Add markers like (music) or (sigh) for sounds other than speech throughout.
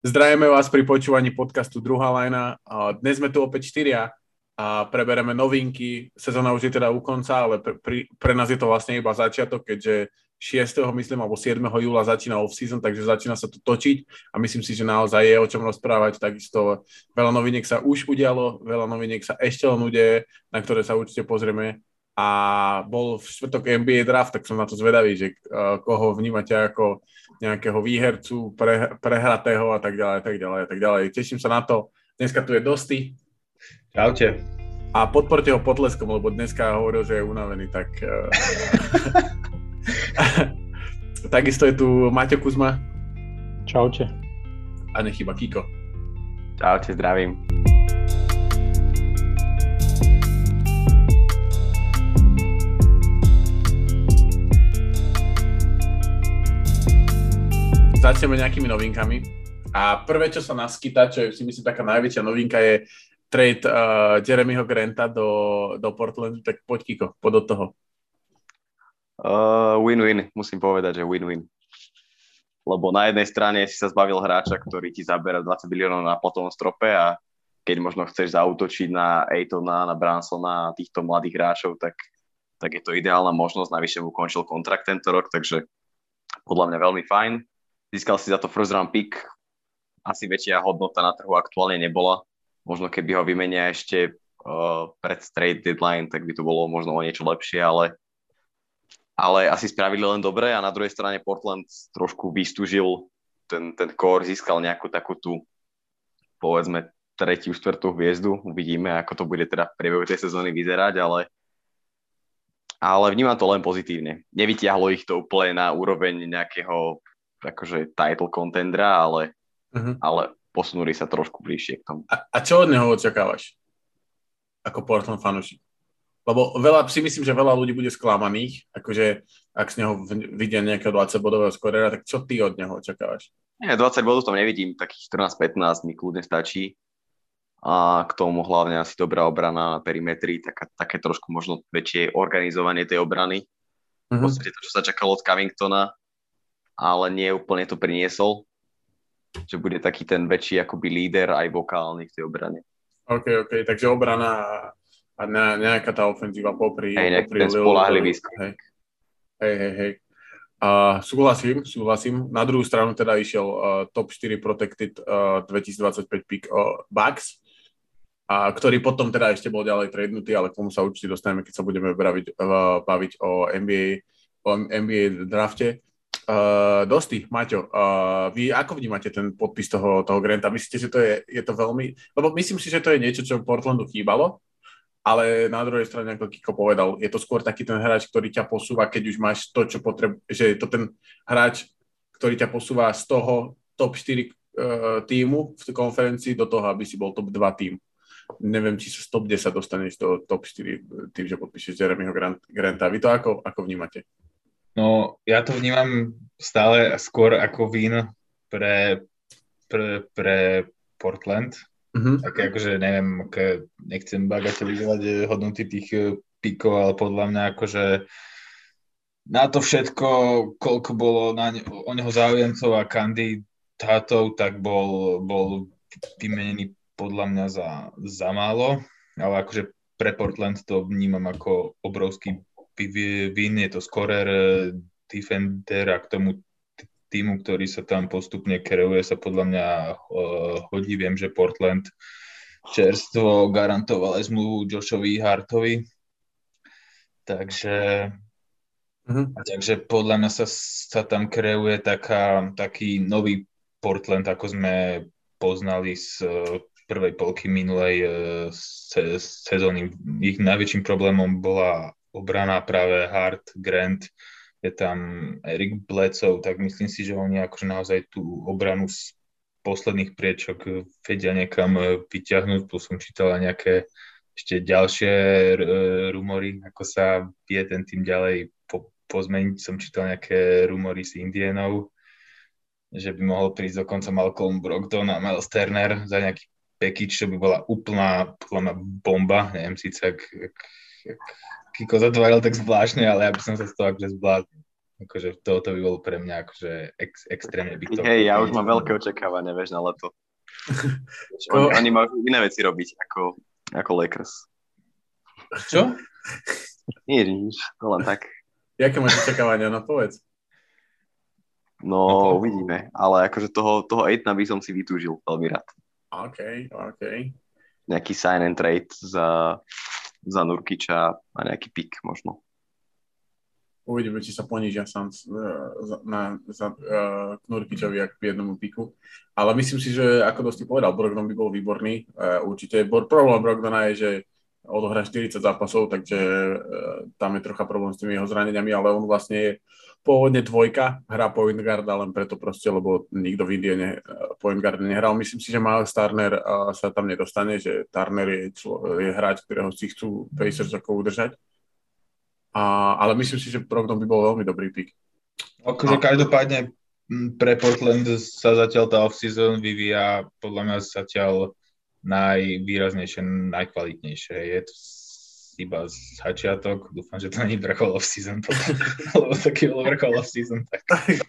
Zdravíme vás pri počúvaní podcastu Druhá lajna. Dnes sme tu opäť štyria a prebereme novinky. Sezóna už je teda u konca, ale pre, pre, pre nás je to vlastne iba začiatok, keďže 6. myslím, alebo 7. júla začína off-season, takže začína sa to točiť a myslím si, že naozaj je o čom rozprávať. Takisto veľa noviniek sa už udialo, veľa noviniek sa ešte len udeje, na ktoré sa určite pozrieme. A bol v štvrtok NBA draft, tak som na to zvedavý, že uh, koho vnímate ako nejakého výhercu, pre, prehratého a tak ďalej, a tak ďalej, a tak ďalej. Teším sa na to. Dneska tu je Dosty. Čaute. A podporte ho potleskom, lebo dneska hovoril, že je unavený, tak... Eh, (laughs) (laughs) takisto je tu Maťo Kuzma. Čaute. A nechyba Kiko. Čaute, zdravím. Začneme nejakými novinkami. A prvé, čo sa naskyta, čo je si myslím taká najväčšia novinka, je trade uh, Jeremyho Granta do, do Portlandu, tak poď Kiko, poď do toho. Uh, win-win, musím povedať, že win-win. Lebo na jednej strane si sa zbavil hráča, ktorý ti zabera 20 miliónov na platovom strope a keď možno chceš zautočiť na Aitona, na Bransona a týchto mladých hráčov, tak, tak je to ideálna možnosť. Navyše mu končil kontrakt tento rok, takže podľa mňa veľmi fajn. Získal si za to first round pick. Asi väčšia hodnota na trhu aktuálne nebola. Možno keby ho vymenia ešte uh, pred straight deadline, tak by to bolo možno o niečo lepšie, ale, ale asi spravili len dobre a na druhej strane Portland trošku vystúžil ten, ten core, získal nejakú takú tú povedzme tretiu, štvrtú hviezdu. Uvidíme, ako to bude teda v priebehu tej sezóny vyzerať, ale ale vnímam to len pozitívne. Nevytiahlo ich to úplne na úroveň nejakého akože title contendera, ale, uh-huh. ale posunuli sa trošku bližšie k tomu. A, a čo od neho očakávaš? Ako Portland fanúšik? Lebo veľa, si myslím, že veľa ľudí bude sklamaných, akože ak z neho vidia nejakého 20-bodového skorera, tak čo ty od neho očakávaš? Nie, 20 bodov tam nevidím, takých 14-15 mi kľudne stačí. A k tomu hlavne asi dobrá obrana na perimetri, taká, také trošku možno väčšie organizovanie tej obrany. Uh-huh. V mhm. podstate to, čo sa čakalo od Covingtona, ale nie úplne to priniesol, že bude taký ten väčší akoby líder aj vokálny v tej obrane. OK, OK, takže obrana a nejaká tá ofenzíva popri... Hej, popri ten spolahlivý hej. hej, hej, hej. Uh, súhlasím, súhlasím. Na druhú stranu teda išiel uh, top 4 protected uh, 2025 pick uh, Bucks, a ktorý potom teda ešte bol ďalej tradenutý, ale k tomu sa určite dostaneme, keď sa budeme baviť, uh, baviť o NBA, o NBA drafte. Uh, Dosti, Maťo, uh, vy ako vnímate ten podpis toho, toho Granta? Myslíte, že to je, je to veľmi... Lebo myslím si, že to je niečo, čo Portlandu chýbalo, ale na druhej strane, ako Kiko povedal, je to skôr taký ten hráč, ktorý ťa posúva, keď už máš to, čo potrebuješ, že je to ten hráč, ktorý ťa posúva z toho top 4 uh, eh, týmu v konferencii do toho, aby si bol top 2 tým. Neviem, či sa z top 10 dostaneš do top 4 tým, že podpíšeš Jeremyho Granta. Vy to ako, ako vnímate? No, ja to vnímam stále skôr ako vín pre, pre, pre Portland. Uh-huh. Také akože, neviem, aké, nechcem bagatelizovať eh, hodnoty tých eh, pikov, ale podľa mňa akože na to všetko, koľko bolo na ne, o neho záujemcov a kandidátov, tak bol, bol vymenený podľa mňa za, za málo, ale akože pre Portland to vnímam ako obrovský Vin je to skorer, e, defender a k tomu týmu, ktorý sa tam postupne kreuje, sa podľa mňa uh, hodí. Viem, že Portland čerstvo garantoval aj zmluvu Joshovi Hartovi. Takže, uh-huh. takže podľa mňa sa, sa tam kreuje taká, taký nový Portland, ako sme poznali z uh, prvej polky minulej se, sezóny. Ich najväčším problémom bola obrana práve Hart, Grant, je tam Erik Blecov, tak myslím si, že oni akože naozaj tú obranu z posledných priečok vedia niekam vyťahnuť, plus som čítal nejaké ešte ďalšie rumory, ako sa vie ten tým ďalej po, pozmeniť. Som čítal nejaké rumory s Indienov, že by mohol prísť dokonca Malcolm Brogdon a Miles Turner za nejaký package, čo by bola úplná, úplná bomba. Neviem síce, ak, ak, ak Kiko zatváril tak zvláštne, ale ja by som sa z toho akože zbláznil. Akože toto by bolo pre mňa akože ex, extrémne byť to. Hej, ja už mám veľké očakávania, vieš, na leto. (laughs) oni, oni majú iné veci robiť ako, ako Lakers. Čo? (laughs) Nie, nič, to len tak. Jaké máš očakávania, no povedz. No, uvidíme, ale akože toho, toho Aitna by som si vytúžil veľmi rád. OK, OK. Nejaký sign and trade za, za Nurkiča a nejaký pick možno. Uvidíme, či sa ponížia sám na, za, uh, Nurkičovi k jednomu piku. Ale myslím si, že ako dosť povedal, Brogdon by bol výborný. Uh, určite problém Brogdona je, že odohrá 40 zápasov, takže uh, tam je trocha problém s tými jeho zraneniami, ale on vlastne je pôvodne dvojka, hrá point guarda len preto proste, lebo nikto v Indiene point guard nehral. Myslím si, že Miles Turner uh, sa tam nedostane, že Turner je, člo, je hráč, ktorého si chcú Pacers ako udržať. A, ale myslím si, že Brogdon by bol veľmi dobrý pick. Akože každopádne pre Portland sa zatiaľ tá off-season vyvíja podľa mňa zatiaľ najvýraznejšie, najkvalitnejšie. Je to iba začiatok. Dúfam, že to není vrchol off-season, (laughs) lebo taký bol vrchol off-season. Tak...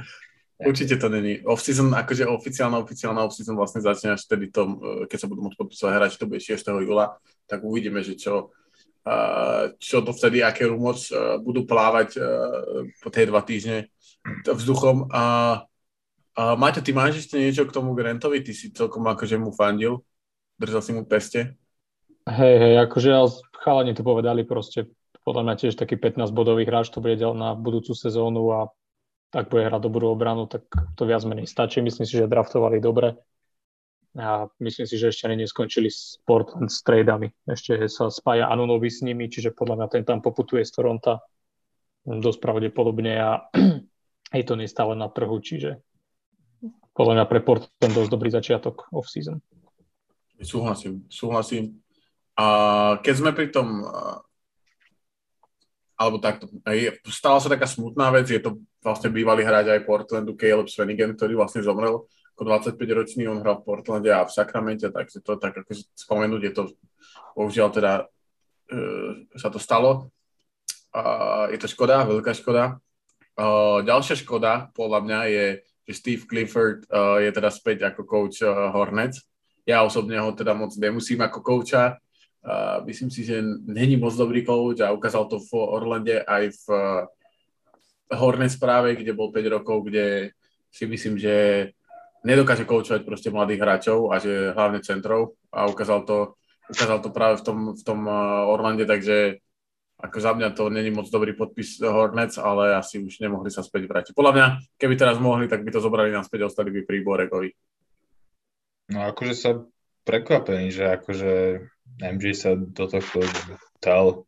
(laughs) Určite to není. Off-season, akože oficiálna, oficiálna off-season vlastne začne až vtedy tom, e, keď sa budú môcť podpisovať hráči, to bude 6. júla, tak uvidíme, že čo, čo to vtedy, aké rumors uh, budú plávať uh, po tej dva týždne vzduchom. A uh, Maťo, ty máš ešte niečo k tomu Grantovi? Ty si celkom akože mu fandil, držal si mu peste. Hej, hej, akože chalani to povedali proste, podľa mňa tiež taký 15-bodový hráč to bude na budúcu sezónu a tak bude hrať dobrú obranu, tak to viac menej stačí. Myslím si, že draftovali dobre. A myslím si, že ešte ani neskončili s Portland s tradami. Ešte sa spája Anunovi s nimi, čiže podľa mňa ten tam poputuje z Toronta dosť pravdepodobne a (clears throat) je to nestále na trhu, čiže podľa mňa pre Portland dosť dobrý začiatok off-season. Súhlasím, súhlasím. A keď sme pri tom, alebo takto, stala sa taká smutná vec, je to vlastne bývalý hráč aj Portlandu, Caleb Swanigan, ktorý vlastne zomrel ako 25-ročný, on hral v Portlande a v Sacramente, takže to tak ako spomenúť, je to, bohužiaľ teda e, sa to stalo. Uh, je to škoda, veľká škoda. Uh, ďalšia škoda, podľa mňa, je, že Steve Clifford uh, je teda späť ako coach uh, Hornets. Ja osobne ho teda moc nemusím ako Uh, myslím si, že není moc dobrý coach a ukázal to v Orlande aj v uh, Hornej správe, kde bol 5 rokov, kde si myslím, že nedokáže koučovať proste mladých hráčov a že hlavne centrov a ukázal to, ukázal to práve v tom, v tom uh, Orlande, takže ako za mňa to není moc dobrý podpis Hornets, ale asi už nemohli sa späť vrátiť. Podľa mňa, keby teraz mohli, tak by to zobrali naspäť, ostali by pri Boregovi. No akože sa prekvapený, že akože MJ sa do tohto dal,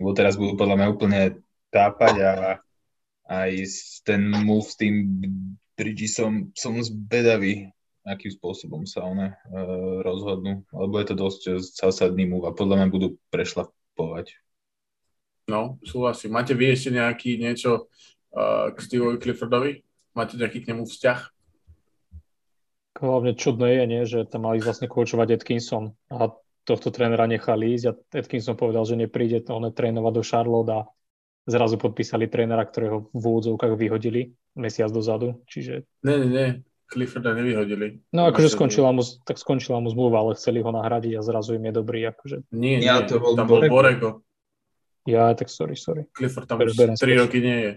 lebo teraz budú podľa mňa úplne tápať a aj ten move s tým Bridgesom som zbedavý, akým spôsobom sa one uh, rozhodnú, lebo je to dosť zásadný move a podľa mňa budú prešlapovať. No, súhlasím. Máte vy ešte nejaký niečo uh, k Steveovi Cliffordovi? Máte nejaký k nemu vzťah? Hlavne čudné je, nie, že tam mali vlastne koučovať Atkinson a tohto trénera nechali ísť a Atkinson povedal, že nepríde to on trénovať do Charlotte a zrazu podpísali trénera, ktorého v úvodzovkách vyhodili mesiac dozadu, čiže... Ne, ne, ne, Clifforda nevyhodili. No akože skončila mu, tak skončila mu zmluva, ale chceli ho nahradiť a zrazu im je dobrý, akože... Nie, nie, ja, to bol tam bol Borego. Ja, tak sorry, sorry. Clifford tam už 3 roky nie je.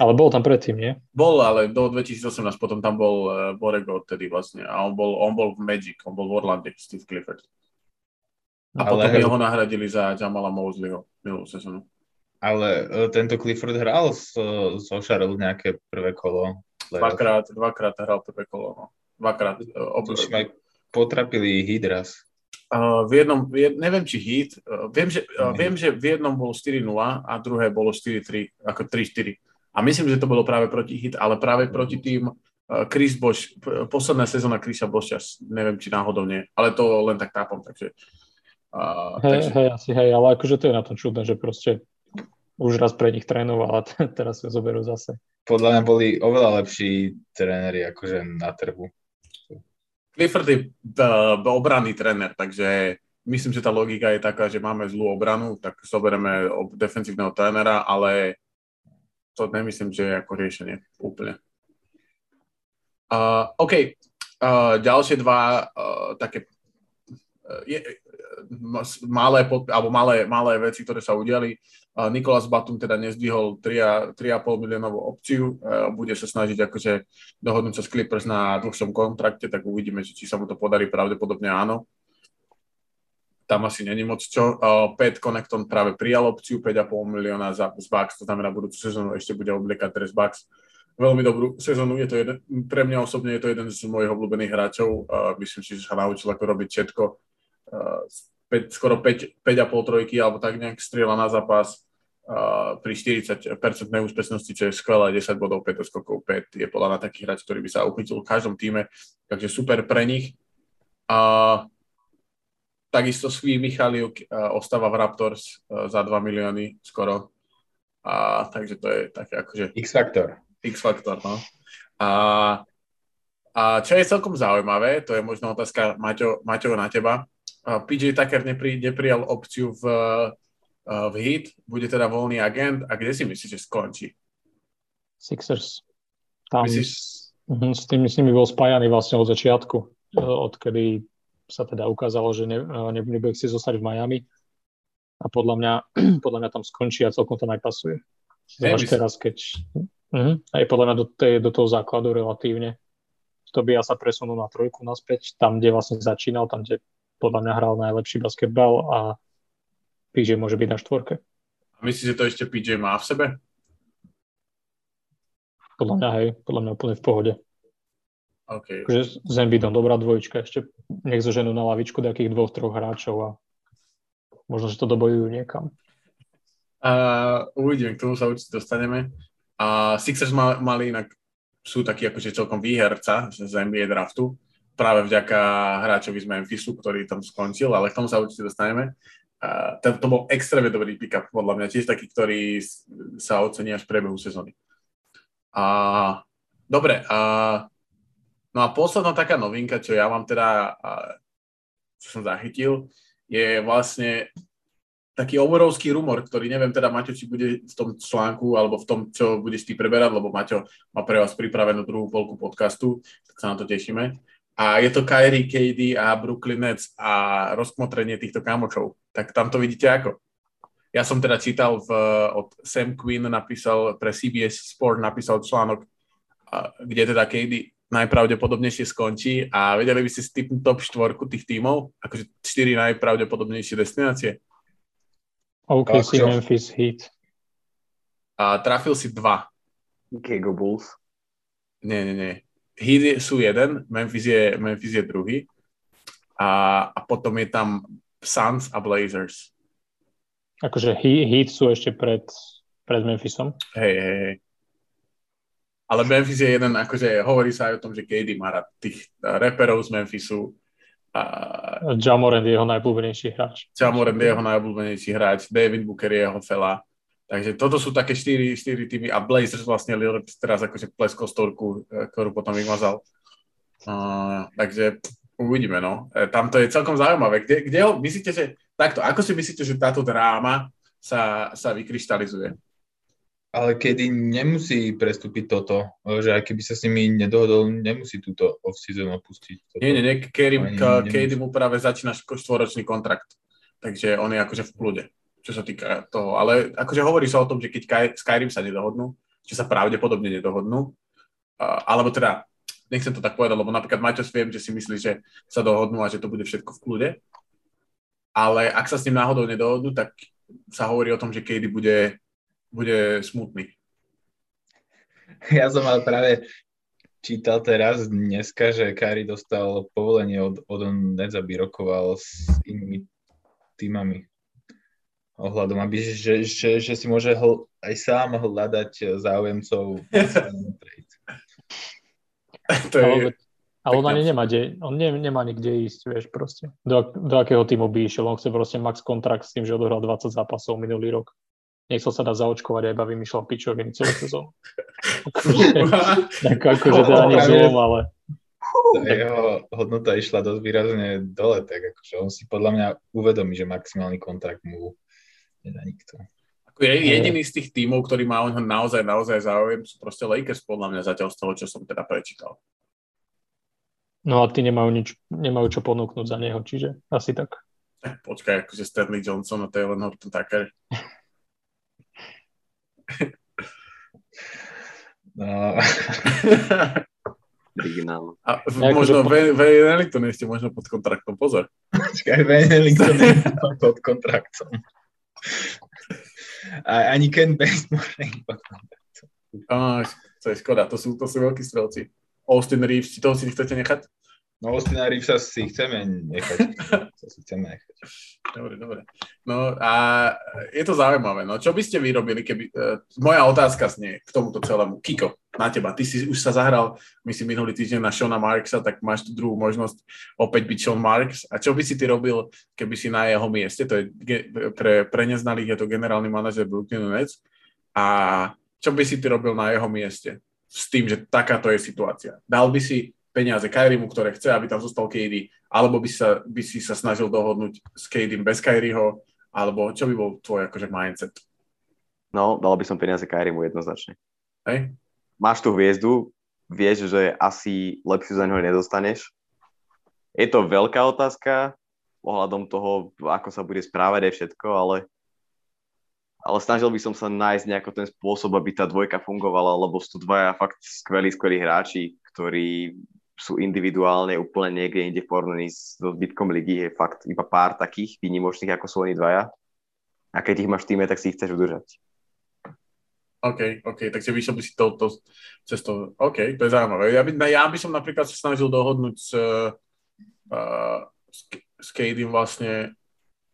Ale bol tam predtým, nie? Bol, ale do 2018 potom tam bol uh, Borego odtedy vlastne. A on bol, on bol v Magic, on bol v Orlande, Steve Clifford. A ale potom hej. ho nahradili za Jamala Mosleyho minulú sezónu. Ale uh, tento Clifford hral so, so Charlotte nejaké prvé kolo? Dvakrát, dvakrát hral prvé kolo. No. Dvakrát. Uh, ob... aj potrapili Hydras. Uh, v jednom, v, neviem či hit, uh, viem, že, uh, viem, že v jednom bolo 4-0 a druhé bolo 4-3, ako 3-4. A myslím, že to bolo práve proti hit, ale práve proti tým uh, Chris Bosch, posledná sezóna Chrisa Boša, neviem, či náhodou nie, ale to len tak tápom, takže... Uh, hej, takže... hej, asi hej, ale akože to je na tom čudné, že proste už raz pre nich trénoval a t- teraz sa zoberú zase. Podľa mňa boli oveľa lepší tréneri akože na trhu. Clifford je uh, obranný tréner, takže myslím, že tá logika je taká, že máme zlú obranu, tak zoberieme defensívneho trénera, ale to nemyslím, že je ako riešenie úplne. Uh, OK, uh, ďalšie dva uh, také uh, je, malé, alebo malé, malé veci, ktoré sa udiali. Nikolás Batum teda nezdvihol 3,5 miliónovú opciu, bude sa snažiť akože dohodnúť sa s Clippers na dlhšom kontrakte, tak uvidíme, či sa mu to podarí, pravdepodobne áno. Tam asi není moc čo. Pat Connecton práve prijal opciu 5,5 milióna za, z Bucks, to znamená budúcu sezónu ešte bude obliekať dres Bucks. Veľmi dobrú sezónu, je to jeden, pre mňa osobne je to jeden z mojich obľúbených hráčov. Myslím si, že sa naučil ako robiť všetko 5, skoro 5, 5,5 trojky alebo tak nejak strieľa na zápas uh, pri 40% neúspešnosti, čo je skvelé, 10 bodov, 5 skokov, 5 je podľa na taký hráč, ktorý by sa uchytil v každom týme, takže super pre nich. Uh, takisto svý Michaliuk uh, ostáva v Raptors uh, za 2 milióny skoro. A, takže to je také akože... X-faktor. X-faktor, no. A, a čo je celkom zaujímavé, to je možno otázka Maťo, Maťo na teba, PJ Tucker nepri, neprijal opciu v, v hit, bude teda voľný agent a kde si myslíš, že skončí? Sixers. Tam Myslíš? Mhm, s tým, s nimi bol spájaný vlastne od začiatku, e, odkedy sa teda ukázalo, že ne, e, nebude chcieť zostať v Miami a podľa mňa, (clears throat) podľa mňa tam skončí a celkom to najpasuje. Zvlášť teraz, keď uh-huh, aj podľa mňa do, tej, do toho základu relatívne. To by ja sa presunul na trojku naspäť, tam, kde vlastne začínal, tam, kde podľa mňa hral najlepší basketbal a PJ môže byť na štvorke. A myslíš, že to ešte PJ má v sebe? Podľa mňa hej, podľa mňa úplne v pohode. Okay. Takže s dobrá dvojička, ešte nech zoženú na lavičku takých dvoch, troch hráčov a možno, že to dobojujú niekam. Uh, uvidím, k tomu sa určite dostaneme. A uh, Sixers mal, mali inak, sú takí akože celkom výherca z NBA draftu práve vďaka hráčovi z Memphisu, ktorý tam skončil, ale k tomu sa určite dostaneme. Uh, to, to bol extrémne dobrý pick-up, podľa mňa, tiež taký, ktorý sa ocení až v priebehu sezóny. Uh, dobre, uh, no a posledná taká novinka, čo ja vám teda, čo som zachytil, je vlastne taký obrovský rumor, ktorý neviem teda, Maťo, či bude v tom článku alebo v tom, čo budeš ty preberať, lebo Maťo má pre vás pripravenú druhú polku podcastu, tak sa na to tešíme a je to Kyrie, KD a Brooklyn Nets a rozkmotrenie týchto kamočov. Tak tam to vidíte ako. Ja som teda čítal, v, od Sam Quinn napísal pre CBS Sport napísal článok, kde teda KD najpravdepodobnejšie skončí a vedeli by ste typnúť top štvorku tých tímov, akože štyri najpravdepodobnejšie destinácie. OKC, okay, Memphis, Heat. A trafil si dva. Chicago Bulls. Nie, nie, nie. Heat sú jeden, Memphis je, Memphis je druhý a, a potom je tam Suns a Blazers. Akože Heat sú ešte pred, pred Memphisom? Hej, hej, hej. Ale Memphis je jeden, akože hovorí sa aj o tom, že KD má rád tých reperov z Memphisu. A... Jamorant je jeho najblúbenejší hráč. Jamorant je jeho najblúbenejší hráč, David Booker je jeho fela. Takže toto sú také štyri, štyri týmy a Blazers vlastne Lillard teraz akože pleskol storku, e, ktorú potom vymazal. Uh, takže uvidíme, no. Tam to je celkom zaujímavé. Kde, kde ho, myslíte, že takto, ako si myslíte, že táto dráma sa, sa vykryštalizuje? Ale kedy nemusí prestúpiť toto, že aj keby sa s nimi nedohodol, nemusí túto off-season opustiť. Toto. Nie, nie, nie, Kedy mu práve začína štvoročný kontrakt, takže on je akože v kľude čo sa týka toho. Ale akože hovorí sa o tom, že keď Skyrim sa nedohodnú, že sa pravdepodobne nedohodnú, alebo teda, nechcem to tak povedať, lebo napríklad Maťos viem, že si myslí, že sa dohodnú a že to bude všetko v kľude, ale ak sa s ním náhodou nedohodnú, tak sa hovorí o tom, že Katie bude, bude smutný. Ja som mal práve čítal teraz dneska, že Kari dostal povolenie od, od Nets, aby rokoval s inými týmami ohľadom, aby, že, že, že si môže hl, aj sám hľadať záujemcov. to je... Ale, ale on ani nemá, de, on ne, nemá nikde ísť, vieš, proste. Do, do akého týmu by išiel? On chce proste max kontrakt s tým, že odohral 20 zápasov minulý rok. Nechcel sa dať zaočkovať a iba vymýšľal pičoviny celú (laughs) sezónu. tak akože teda nie zlom, ale... Jeho hodnota išla dosť výrazne dole, tak akože on si podľa mňa uvedomí, že maximálny kontrakt mu nedá nikto. Jediný z tých tímov, ktorý má on naozaj, naozaj záujem, sú proste Lakers, podľa mňa zatiaľ z toho, čo som teda prečítal. No a ty nemajú, nič, nemajú čo ponúknuť za neho, čiže asi tak. Eh, počkaj, akože Stanley Johnson a Taylor Horton Tucker. (laughs) No. Originál. A v, možno po... Van Ellington ešte možno pod kontraktom, pozor. Počkaj, Van Ellington je (laughs) pod kontraktom. A ani Ken Basemore nie pod kontraktom. Á, to je škoda, to sú, to sú veľkí strelci. Austin Reeves, toho si chcete nechať? No Austin Reevesa si chceme nechať. Si chceme nechať. Dobre, dobre. No a je to zaujímavé. No čo by ste vyrobili, keby... Uh, moja otázka znie k tomuto celému. Kiko, na teba. Ty si už sa zahral, myslím, minulý týždeň na Shona Marksa, tak máš tu druhú možnosť opäť byť Sean Marks. A čo by si ty robil, keby si na jeho mieste? To je pre, pre neznalých je to generálny manažer Brooklyn Nets. A čo by si ty robil na jeho mieste? S tým, že takáto je situácia. Dal by si peniaze Kyriemu, ktoré chce, aby tam zostal KD, alebo by, sa, by si sa snažil dohodnúť s KD bez Kyriho, alebo čo by bol tvoj akože mindset? No, dal by som peniaze Kyriemu jednoznačne. Hej? Máš tú hviezdu, vieš, že asi lepšiu za ňo nedostaneš. Je to veľká otázka ohľadom toho, ako sa bude správať aj všetko, ale ale snažil by som sa nájsť nejako ten spôsob, aby tá dvojka fungovala, lebo sú dvaja fakt skvelí, skvelí hráči, ktorí sú individuálne úplne niekde inde v porovnaní s zbytkom ligy, je fakt iba pár takých výnimočných, ako sú oni dvaja. A keď ich máš v týme, tak si ich chceš udržať. OK, OK, takže vyšiel by si touto cestou. OK, to je zaujímavé. Ja by, ja by som napríklad sa snažil dohodnúť s, uh, s, Kadym vlastne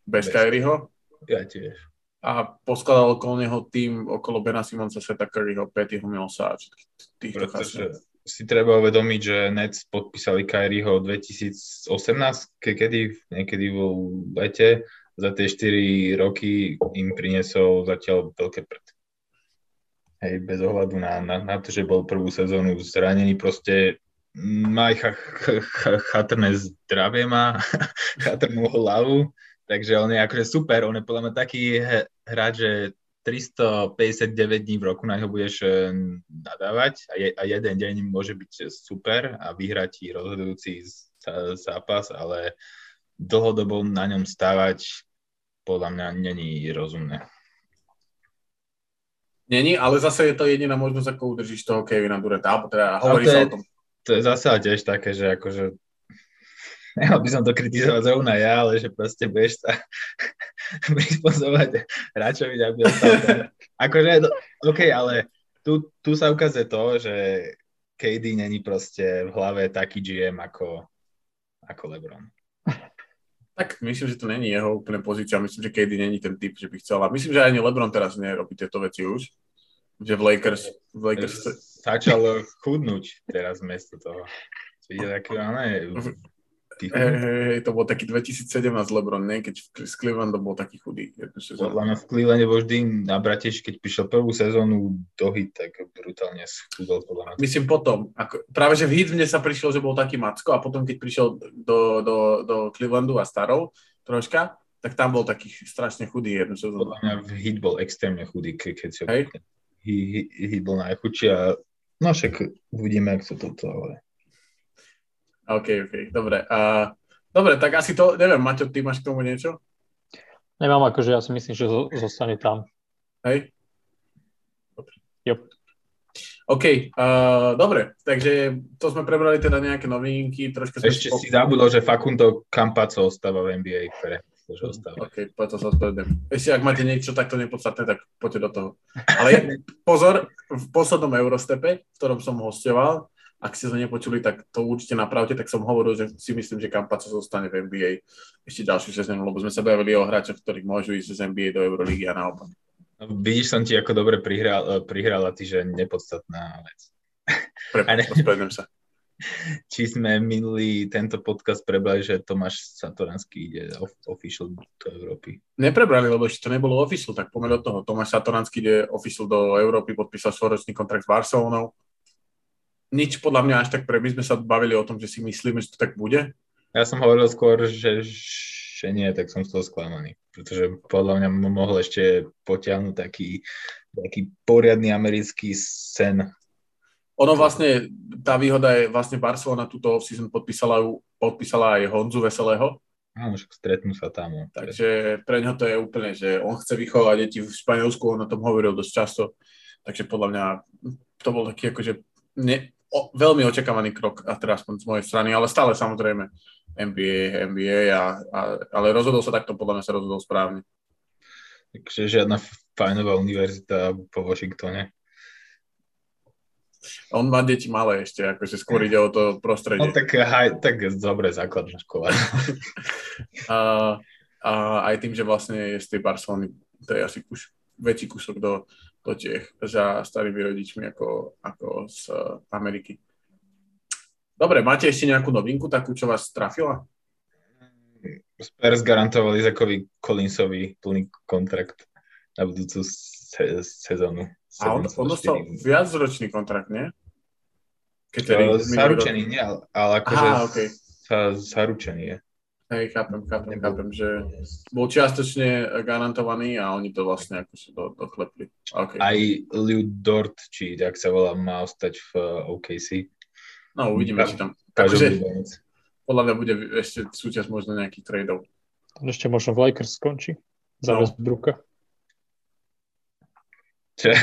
bez, bez Kyrieho. Ja tiež. A poskladal okolo neho tým okolo Bena Simonsa, Seta Curryho, Pettyho Millsa a všetkých týchto Pretože, si treba uvedomiť, že Nets podpísali Kyrieho 2018, ke, kedy, niekedy v lete. Za tie 4 roky im priniesol zatiaľ veľké prd. Hej, bez ohľadu na, na, na to, že bol prvú sezónu zranený, proste má ch- ch- ch- chatrné zdravie, má (laughs) chatrnú hlavu, takže on je akože super, on je podľa mňa taký hráč, že 359 dní v roku na ňo budeš e, nadávať a, je, a jeden deň môže byť super a vyhrať ti rozhodujúci zápas, ale dlhodobo na ňom stávať podľa mňa není rozumné. Není, ale zase je to jediná možnosť, ako udržíš toho Kevina alebo teda hovorí sa o tom. To je zase tiež také, že akože nemal by som to kritizovať zrovna ja, ale že proste budeš sa (laughs) prispôsobovať hráčovi, aby ostal Akože, OK, ale tu, tu sa ukazuje to, že KD není proste v hlave taký GM ako, ako LeBron. Tak myslím, že to není jeho úplne pozícia. Myslím, že KD není ten typ, že by chcel. A myslím, že ani LeBron teraz nerobí tieto veci už. Že v Lakers... V Lakers... Začal chudnúť teraz miesto toho. Vidíte, taký, ne, Hej, hej, to bol taký 2017 LeBron, nie? Keď s Clevelandom bol taký chudý. Podľa mňa v Clevelande bol vždy nabratejší, keď prišiel prvú sezónu do hit, tak brutálne schudol podľa mňa. Myslím potom, ako, práve že v hit mne sa prišiel, že bol taký macko a potom keď prišiel do, do, do Clevelandu a starov troška, tak tam bol taký strašne chudý jednu sezónu. Podľa mňa v hit bol extrémne chudý, keď si hej? Hit, hit bol najchudší a no však uvidíme, ak sa to, to ale OK, OK, dobre. Uh, dobre, tak asi to, neviem, Maťo, ty máš k tomu niečo? Nemám, akože ja si myslím, že zostane tam. Hej? Dobre. Jo. OK, uh, dobre, takže to sme prebrali teda nejaké novinky. Troška Ešte si zabudol, že Facundo Campazzo ostáva v NBA, pre že ostáva. OK, to sa ospravedlňujem. Ešte ak máte niečo takto nepodstatné, tak poďte do toho. Ale pozor, v poslednom Eurostepe, v ktorom som hostoval, ak ste to nepočuli, tak to určite napravte, tak som hovoril, že si myslím, že Kampaco zostane v NBA ešte ďalšiu sezónu, lebo sme sa bavili o hráčoch, ktorí môžu ísť z NBA do Eurolígy a naopak. No, vidíš, som ti ako dobre prihral, prihral a ty, že nepodstatná vec. (laughs) Prepač, sa. (laughs) Či sme minulý tento podcast prebrali, že Tomáš Satoranský ide official do Európy? Neprebrali, lebo ešte to nebolo official, tak poďme do toho. Tomáš Satoranský ide official do Európy, podpísal svojročný kontrakt s Barcelonou nič podľa mňa až tak pre, my sme sa bavili o tom, že si myslíme, že to tak bude. Ja som hovoril skôr, že, že nie, tak som z toho sklamaný. pretože podľa mňa mohol ešte potiahnuť taký, taký poriadny americký sen. Ono vlastne, tá výhoda je, vlastne Barcelona túto off-season podpísala, podpísala aj Honzu Veselého. Áno, však stretnú sa tam. No. Takže pre ňo to je úplne, že on chce vychovať deti v Španielsku, on o tom hovoril dosť často, takže podľa mňa to bol taký akože ne, o, veľmi očakávaný krok, a teraz z mojej strany, ale stále samozrejme NBA, NBA, a, a, ale rozhodol sa takto, podľa mňa sa rozhodol správne. Takže žiadna fajnová univerzita po Washingtone. On má deti malé ešte, akože skôr ide o to prostredie. No tak, haj, tak dobre základná škola. (laughs) a, a aj tým, že vlastne je z tej Barcelony, to je asi kus, väčší kúsok do, do Čech za starými rodičmi ako, ako z Ameriky. Dobre, máte ešte nejakú novinku, takú, čo vás trafila? Spurs garantovali Zakovi Collinsovi plný kontrakt na budúcu se- sezónu. A on, on dostal viacročný kontrakt, nie? Keď zaručený, nie, ale, ale akože Aha, okay. sa, zaručený je. Hej, chápem, chápem, chápem, že bol čiastočne garantovaný a oni to vlastne ako si do, dochlepli. Okay. Aj Liu Dort, či ak sa volá, má ostať v OKC. No, uvidíme, či tam... Takže, podľa mňa bude ešte súčasť možno nejakých tradeov. Ešte možno v Lakers skončí za no. Westbrooka. Čo?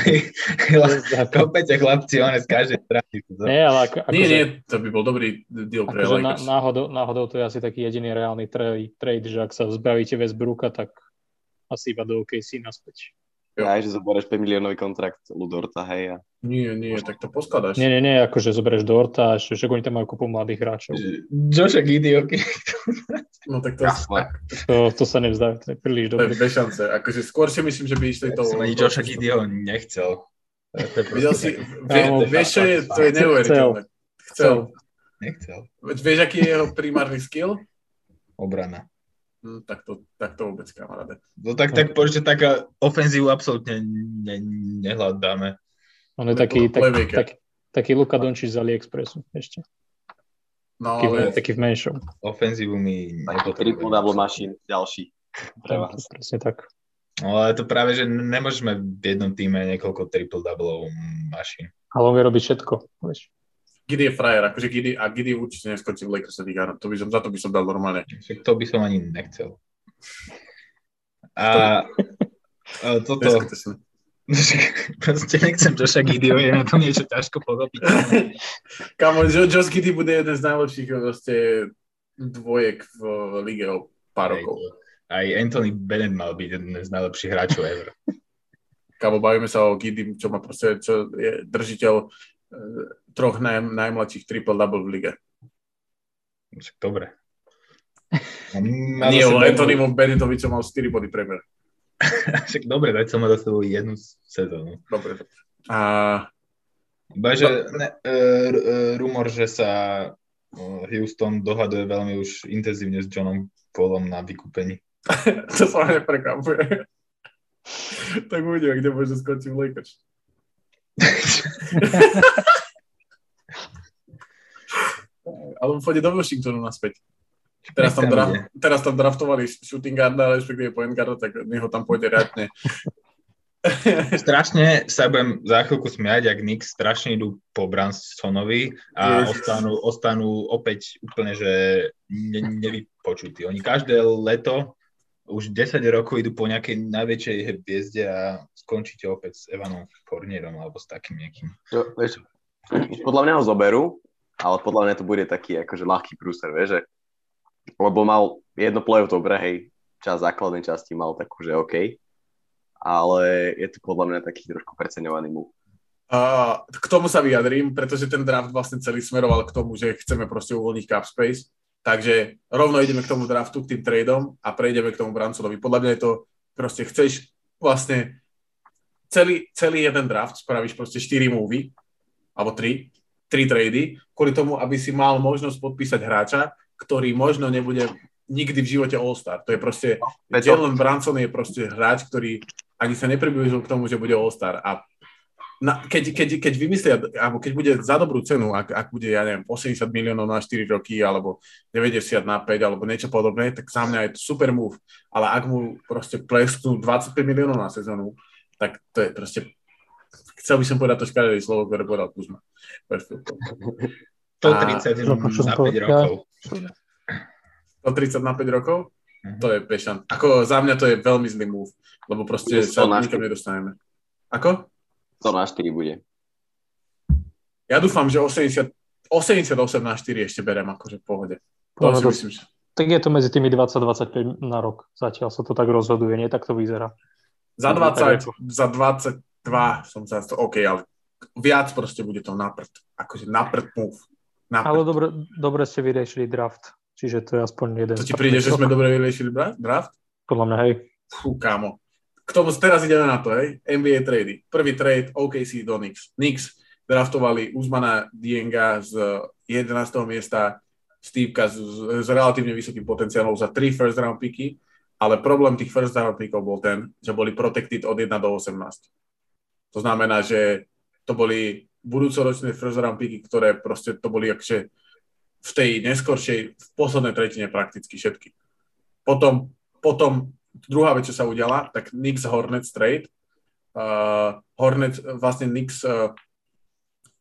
(laughs) Kopete chlapci, on z každej strany. Nie, ale ako, ako nie, nie, to by bol dobrý deal pre akože Lakers. Náhodou, náhodou to je asi taký jediný reálny trade, trade, že ak sa zbavíte Westbrooka, tak asi iba do OKC naspäť. Aj, že zoberieš 5 miliónový kontrakt Ludorta, hej. A... Nie, nie, tak to poskladaš. Nie, nie, nie, akože zoberieš Dorta, že, že oni tam majú kupu mladých hráčov. Joša Giddy, ok. no tak to, to, to sa nevzdá, to je príliš dobré. To je bez šance, akože skôr si myslím, že by išli to... Ani Joša Giddyho nechcel. Videl si, vie, vieš čo je, to je neuveriteľné. Chcel. Nechcel. Vieš, aký je jeho primárny skill? Obrana. Hm, tak, to, tak to vôbec, kamaráde. No tak, tak poďte, taká ofenzívu absolútne ne, nehľadáme. On je taký, tak, tak, taký Luka Dončič z AliExpressu ešte. No, taký, ale... taký v menšom. Ofenzívu mi Triple double machine, ďalší. Pre vás. Presne tak. No ale to práve, že nemôžeme v jednom týme niekoľko triple double mašín. Ale on vie robiť všetko, vieš. Giddy je frajer, akože Giddy, a Giddy určite neskočí v Lakers Liga, to by som, za to by som dal normálne. Však to by som ani nechcel. (laughs) A, a toto... (laughs) Proste nechcem Josha Giddy, je na tom niečo ťažko pochopiť. (laughs) Kamo, Josh Giddy bude jeden z najlepších proste dvojek v lige o pár rokov. Aj Anthony Bennett mal byť jeden z najlepších hráčov ever. (laughs) Kamo, bavíme sa o Giddy, čo má proste, čo je držiteľ troch naj, najmladších triple-double v lige. Dobre. Nie, o Anthonymu Benetovičom mal 4 body premer. (laughs) Však dobre, dať som ma do sebou jednu sezónu. Dobre. A... Iba, že ne, uh, rumor, že sa Houston dohaduje veľmi už intenzívne s Johnom Paulom na vykúpení. (laughs) to sa ma neprekvapuje. (laughs) tak uvidíme, kde môže skončiť v Lakers. Ale on pôjde do Washingtonu naspäť. Teraz tam, draft, teraz tam draftovali shooting guarda, respektíve point guarda, tak neho tam pôjde riadne. (laughs) strašne sa budem za chvíľku smiať, ak Knicks strašne idú po Bransonovi a ostanú, ostanú opäť úplne, že ne, nevypočutí. Oni každé leto už 10 rokov idú po nejakej najväčšej hviezde a skončíte opäť s Evanom Fournierom alebo s takým nejakým. Jo, vieš, podľa mňa ho zoberú, ale podľa mňa to bude taký akože ľahký prúser, vieš, že lebo mal jedno play dobre, hej, čas základnej časti mal takú, že OK, ale je to podľa mňa taký trošku preceňovaný mu. Uh, k tomu sa vyjadrím, pretože ten draft vlastne celý smeroval k tomu, že chceme proste uvoľniť cap space Takže rovno ideme k tomu draftu, k tým tradeom a prejdeme k tomu Bransonovi. Podľa mňa je to, proste chceš vlastne celý, celý jeden draft, spravíš proste 4 movy, alebo 3, 3 trady, kvôli tomu, aby si mal možnosť podpísať hráča, ktorý možno nebude nikdy v živote All-Star. To je proste, Jalen Branson je proste hráč, ktorý ani sa nepribližil k tomu, že bude All-Star. A na, keď, keď, keď vymyslia, alebo keď bude za dobrú cenu, ak, ak bude, ja neviem, 80 miliónov na 4 roky, alebo 90 na 5, alebo niečo podobné, tak za mňa je to super move. Ale ak mu proste plesknú 25 miliónov na sezónu, tak to je proste chcel by som povedať to škaredé slovo, ktoré povedal Kuzma. 130 na 5 rokov. 130 na 5 rokov? Mhm. To je pešan. Ako za mňa to je veľmi zlý move, lebo proste sa nikam nedostaneme. Ako? To na 4 bude. Ja dúfam, že 80, 88 na 4 ešte berem akože v pohode. To no, si myslím, že... Tak je to medzi tými 20-25 na rok. Zatiaľ sa to tak rozhoduje, nie? Tak to vyzerá. Za 20, za 22 som sa to, OK, ale viac proste bude to naprd. Akože naprd move. Naprd. Ale dobre, dobre ste vyriešili draft. Čiže to je aspoň jeden. To ti príde, že sme dobre vyriešili draft? Podľa mňa, hej. Fú, kámo k tomu teraz ideme na to, hej? NBA trady. Prvý trade OKC do Knicks. Knicks draftovali Uzmana Dienga z 11. miesta, Steveka s, s relatívne vysokým potenciálom za 3 first round picky, ale problém tých first round pickov bol ten, že boli protected od 1 do 18. To znamená, že to boli budúcoročné first round picky, ktoré proste to boli akže v tej neskoršej, v poslednej tretine prakticky všetky. Potom, potom druhá vec, čo sa udiala, tak Knicks Hornets trade. Uh, Hornets, vlastne Knicks uh,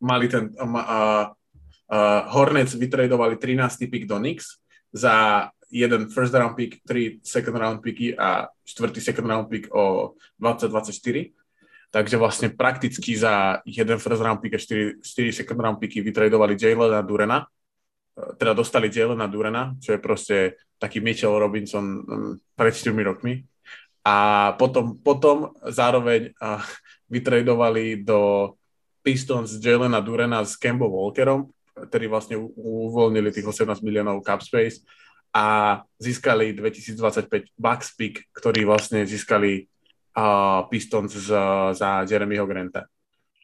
mali ten, uh, uh, Hornets vytradovali 13. pick do Knicks za jeden first round pick, 3 second round picky a 4. second round pick o 2024. Takže vlastne prakticky za jeden first round pick a 4, 4 second round picky vytradovali Jalena Durena. Teda dostali Jalena Durena, čo je proste taký Mitchell Robinson um, pred 4 rokmi. A potom, potom zároveň uh, vytradovali do Pistons Jelena Durena s Kembo Walkerom, ktorí vlastne uvoľnili tých 18 miliónov cap space a získali 2025 Bucks pick, ktorý vlastne získali uh, Pistons z, za Jeremyho Granta.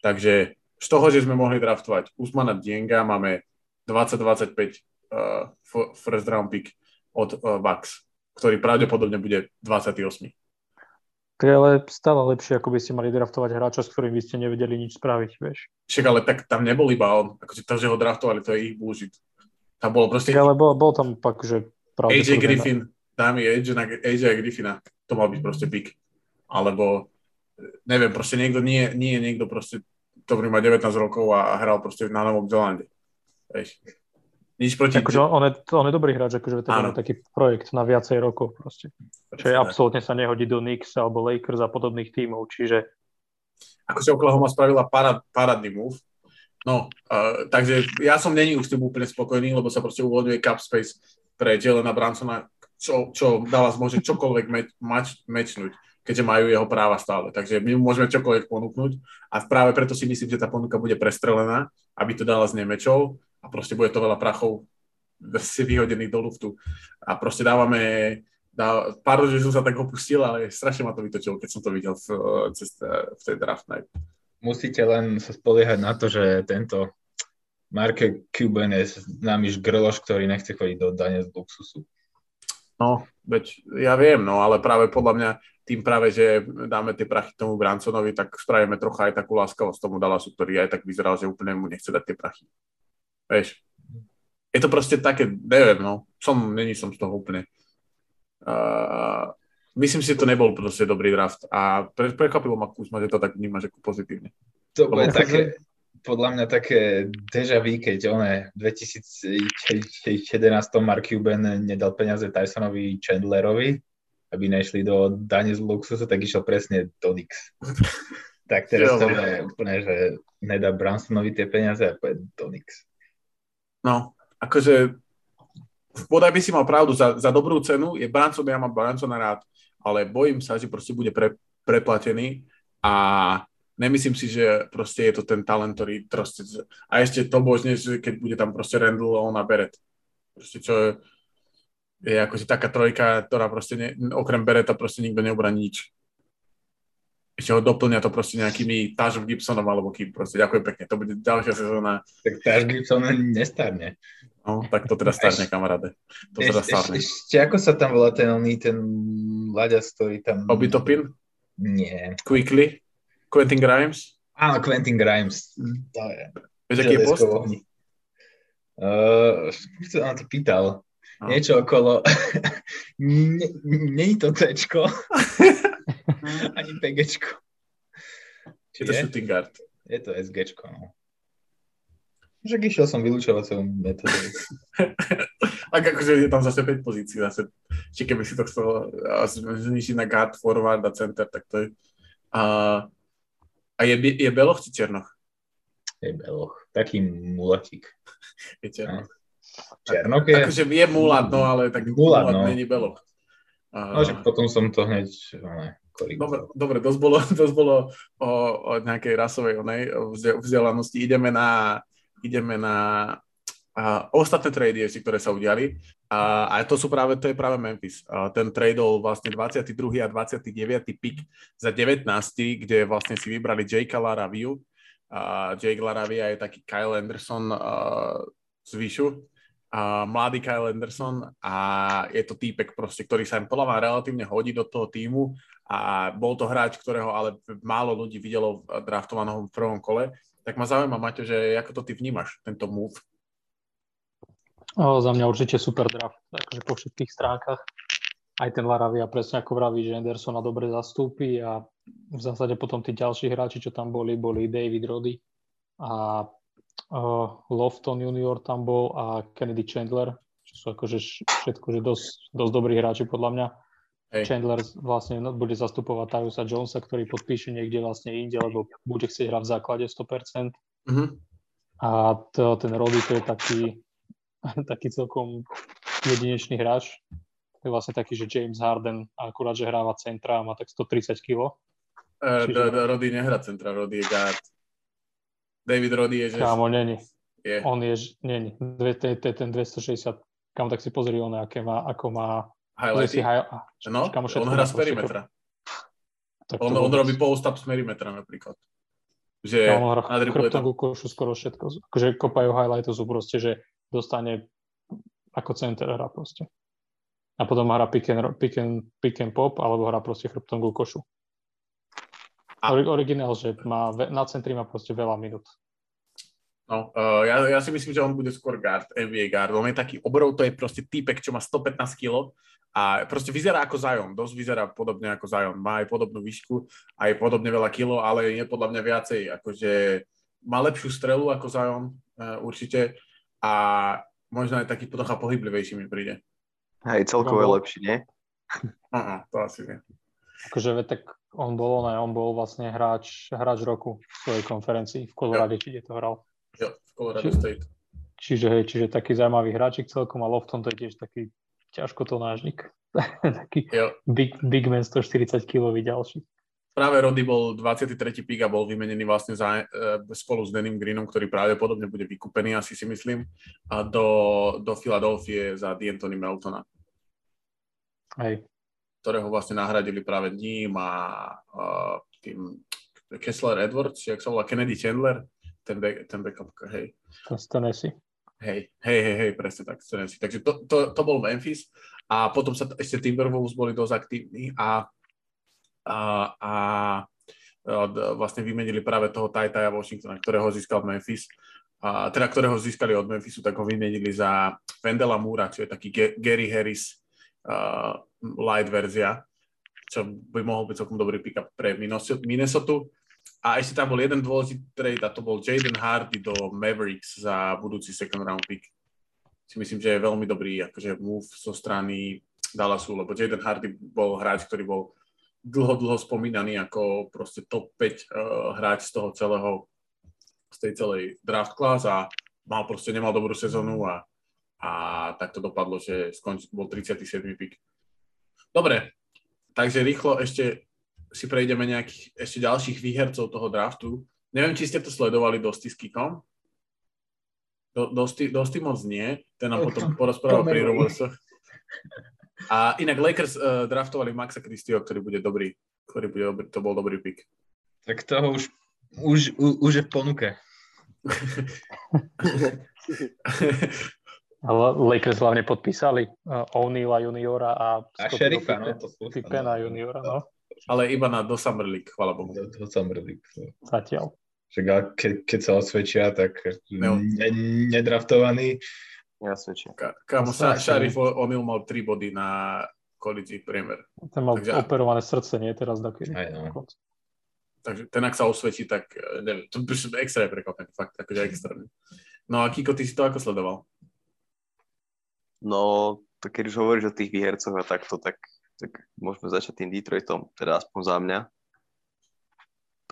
Takže z toho, že sme mohli draftovať Usmana Dienga, máme 2025 uh, first round pick od uh, Bucks, ktorý pravdepodobne bude 28. To je ale stále lepšie, ako by ste mali draftovať hráča, s ktorým by ste nevedeli nič spraviť, vieš. Však ale tak tam nebol iba on, akože to, že ho draftovali, to je ich bullshit. Tam bolo proste... Ale bol, bol tam pak, že AJ Griffin, dámy AJ, AJ Griffina, to mal byť proste pick. Alebo, neviem, proste niekto, nie, nie niekto proste, ktorý má 19 rokov a, a hral proste na Novom Zelande. Vieš. Nič proti... Akože on, je, on je dobrý hráč, akože to je taký projekt na viacej rokov proste. Čo je absolútne sa nehodí do Knicks alebo Lakers a podobných tímov, čiže... Akože Oklahoma spravila parad, parádny move. No, uh, takže ja som není už tým úplne spokojný, lebo sa proste uvoľňuje cap space pre Jelena Bransona, čo, čo Dallas môže čokoľvek meč, mač, mečnúť, keďže majú jeho práva stále. Takže my môžeme čokoľvek ponúknuť a práve preto si myslím, že tá ponuka bude prestrelená, aby to Dallas nemečol a proste bude to veľa prachov (laughs) si vyhodených do luftu. A proste dávame, dá, pár že som sa tak opustil, ale strašne ma to vytočilo, keď som to videl v, cez, v tej draft night. Musíte len sa spoliehať na to, že tento Marke Cuban je známy žgrloš, ktorý nechce chodiť do dane z luxusu. No, veď ja viem, no, ale práve podľa mňa tým práve, že dáme tie prachy tomu Bransonovi, tak spravíme trocha aj takú láskavosť tomu Dallasu, ktorý aj tak vyzeral, že úplne mu nechce dať tie prachy. Vieš, je to proste také, neviem, no, som, není som z toho úplne. Uh, myslím si, že to nebol proste dobrý draft a pre, prekvapilo ma Kuzma, že to tak vnímaš ako pozitívne. To bude také, podľa mňa také deja vu, keď on v 2011 Mark Cuban nedal peniaze Tysonovi Chandlerovi, aby nešli do dane z luxusu, tak išiel presne do Nix. (laughs) tak teraz to je úplne, že nedá Bransonovi tie peniaze a pôjde do Nix. No, akože podaj by si mal pravdu, za, za dobrú cenu je Branson, ja mám Bransona rád, ale bojím sa, že proste bude pre, preplatený a nemyslím si, že proste je to ten talent, ktorý proste, a ešte to božne, keď bude tam proste Randall, a Beret. Proste čo je, je akože taká trojka, ktorá proste ne, okrem Bereta proste nikto neobraní nič ešte ho doplňa to proste nejakými Tážom Gibsonom alebo kým proste. Ďakujem pekne, to bude ďalšia sezóna. Tak Táž Gibson nestarne. No, tak to teda starne, kamaráde. To teda starne. Ešte ako sa tam volá ten oný, ten Laďas, ktorý tam... Obi Topin? Nie. Quickly? Quentin Grimes? Áno, Quentin Grimes. To je. Vieš, aký je post? Uh, som na to pýtal. No. Niečo okolo... (laughs) Není to C. (laughs) ani PG. Je to shooting guard. Je to SG. No. Že išiel som vylúčovacou metodou. (laughs) tak akože je tam zase 5 pozícií. Zase, či keby si to chcel znižiť na guard, forward a center, tak to je... A, a je, je Beloch či Černoch? Je Beloch. Taký mulatík. Je Černoch. Černok je... Akože je mulat, no ale tak mulat, no. není Beloch. A... No, že potom som to hneď... Ne, dobre, dobre, dosť bolo, (laughs) dosť bolo o, o nejakej rasovej onej, vzdelanosti. Ideme na ideme na a ostatné trady ešte, ktoré sa udiali. A, a to sú práve, to je práve Memphis. A ten tradol vlastne 22. a 29. pick za 19. kde vlastne si vybrali Jake Laraviu. A Jake Laravia je taký Kyle Anderson uh, z Vyšu. A mladý Kyle Anderson a je to týpek proste, ktorý sa im podľa mňa relatívne hodí do toho týmu a bol to hráč, ktorého ale málo ľudí videlo v draftovanom v prvom kole tak ma zaujíma, Maťo, že ako to ty vnímaš, tento move? O, za mňa určite super draft, akože po všetkých stránkach. Aj ten Laravia, presne ako vraví, že Andersona dobre zastúpi a v zásade potom tí ďalší hráči, čo tam boli, boli David Roddy a uh, Lofton junior tam bol a Kennedy Chandler, čo sú akože všetko, že dosť, dosť dobrí hráči podľa mňa. Hej. Chandler vlastne no, bude zastupovať Tyusa Jonesa, ktorý podpíše niekde vlastne inde, lebo bude chcieť hrať v základe 100%. Mm-hmm. A to, ten Roddy to je taký, (laughs) taký celkom jedinečný hráč. To je vlastne taký, že James Harden akurát, že hráva centra a má tak 130 kg. Uh, Čiže... Roddy nehrá centra, Roddy je guard. David Roddy je, že... Kámo, není. Je. On je, není. Ten 260. Kam tak si pozri, on, aké má, ako má Highlighty? Hi- no, on hrá z perimetra. On, on robí post-up z perimetra napríklad. Že ja, on hrá chrbtovú košu skoro všetko. Akože kopajú highlighty sú proste, že dostane ako center hra proste. A potom hrá pick and, pick and, pick and pop, alebo hrá proste chrbtovú košu. A... Originál, že má, na centri má proste veľa minút. No, uh, ja, ja si myslím, že on bude skôr guard, NBA guard. On je taký obrov, to je proste týpek, čo má 115 kg a proste vyzerá ako Zion, dosť vyzerá podobne ako Zion. Má aj podobnú výšku, aj podobne veľa kilo, ale je podľa mňa viacej, akože má lepšiu strelu ako Zion uh, určite a možno aj taký trocha pohyblivejší mi príde. Hej, celkovo je lepší, nie? (laughs) Aha, to asi nie. Akože tak on bol, ne, on bol vlastne hráč, hráč roku v svojej konferencii v Colorado, či to hral. Jo, v Colorado Či, State. Čiže, hej, čiže taký zaujímavý hráčik celkom a Lofton to je tiež taký ťažko to nážnik. (laughs) taký jo. big, big man 140 kg ďalší. Práve Rody bol 23. pík a bol vymenený vlastne za, e, spolu s Denim Greenom, ktorý pravdepodobne bude vykúpený, asi si myslím, a do, do Filadelfie za D'Antoni Meltona. Hej. Ktorého vlastne nahradili práve ním a, a tým Kessler Edwards, jak sa volá Kennedy Chandler, ten, back, ten backup, hej. To z Tennessee. Hej, hej, hej, hej, presne tak, Tennessee. Takže to, to, to bol Memphis a potom sa ešte Timberwolves boli dosť aktívni a, a, a, vlastne vymenili práve toho Tajtaja Washingtona, ktorého získal Memphis. A, teda ktorého získali od Memphisu, tak ho vymenili za Vendela Múra, čo je taký Gary Harris uh, light verzia, čo by mohol byť celkom dobrý pick-up pre Minnesota. A ešte tam bol jeden dôležitý trade a to bol Jaden Hardy do Mavericks za budúci second round pick. Si myslím, že je veľmi dobrý akože move zo strany Dallasu, lebo Jaden Hardy bol hráč, ktorý bol dlho, dlho spomínaný ako proste top 5 uh, hráč z toho celého, z tej celej draft class a mal proste, nemal dobrú sezónu a, a tak to dopadlo, že skončil, bol 37. pick. Dobre, takže rýchlo ešte si prejdeme nejakých ešte ďalších výhercov toho draftu. Neviem, či ste to sledovali dosti s Kikom. Do, dosti, dosti moc nie. Ten nám potom porozprával pri Roversoch. (laughs) A inak Lakers uh, draftovali Maxa Christieho, ktorý bude dobrý. Ktorý bude dobrý, to bol dobrý pick. Tak toho už, už, už je v ponuke. (laughs) Ale Lakers hlavne podpísali uh, O'Neilla juniora a, a šerifa, no, to Pippena juniora, no ale iba na do Summer League, chvala Bohu. Do, do Summer League. No. Zatiaľ. Však ke, keď sa osvedčia, tak no. ne, nedraftovaný. Neosvedčia. Ka, kámo, sa, Sharif O'Neal mal 3 body na kolícii priemer. Ten mal Takže, operované srdce, nie teraz taký. Aj, no. Takže ten, ak sa osvedčí, tak eh, neviem, to by som extra prekvapený, fakt, akože extrémne. No a Kiko, ty si to ako sledoval? No, to keď už hovoríš o tých výhercoch a takto, tak, tak môžeme začať tým Detroitom, teda aspoň za mňa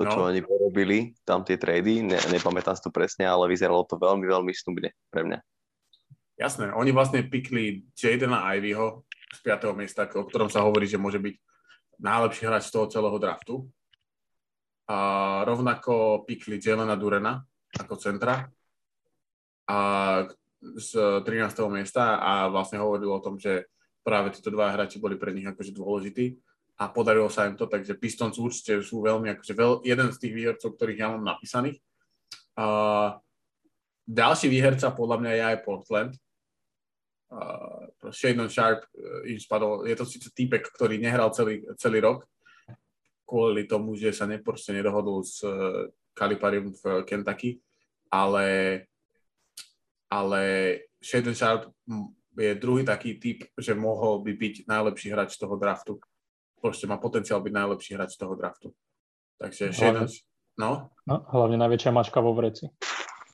to, no. čo oni porobili, tam tie trady, ne, nepamätám si to presne, ale vyzeralo to veľmi, veľmi snubne pre mňa. Jasné, oni vlastne pikli Jadena Ivyho z 5. miesta, o ktorom sa hovorí, že môže byť najlepší hráč z toho celého draftu. A rovnako pikli Jelena Durena ako centra a z 13. miesta a vlastne hovoril o tom, že práve títo dva hráči boli pre nich akože dôležití a podarilo sa im to, takže Pistons určite sú veľmi, akože veľ, jeden z tých výhercov, ktorých ja mám napísaných. Uh, ďalší výherca podľa mňa je aj Portland. Uh, Shadon Sharp uh, im spadol, je to síce týpek, ktorý nehral celý, celý rok, kvôli tomu, že sa neproste nedohodol s uh, Kaliparium v Kentucky, ale, ale Shadon Sharp je druhý taký typ, že mohol by byť najlepší hráč toho draftu proste má potenciál byť najlepší hráč toho draftu. Takže Shadon, no? no? Hlavne najväčšia mačka vo vreci.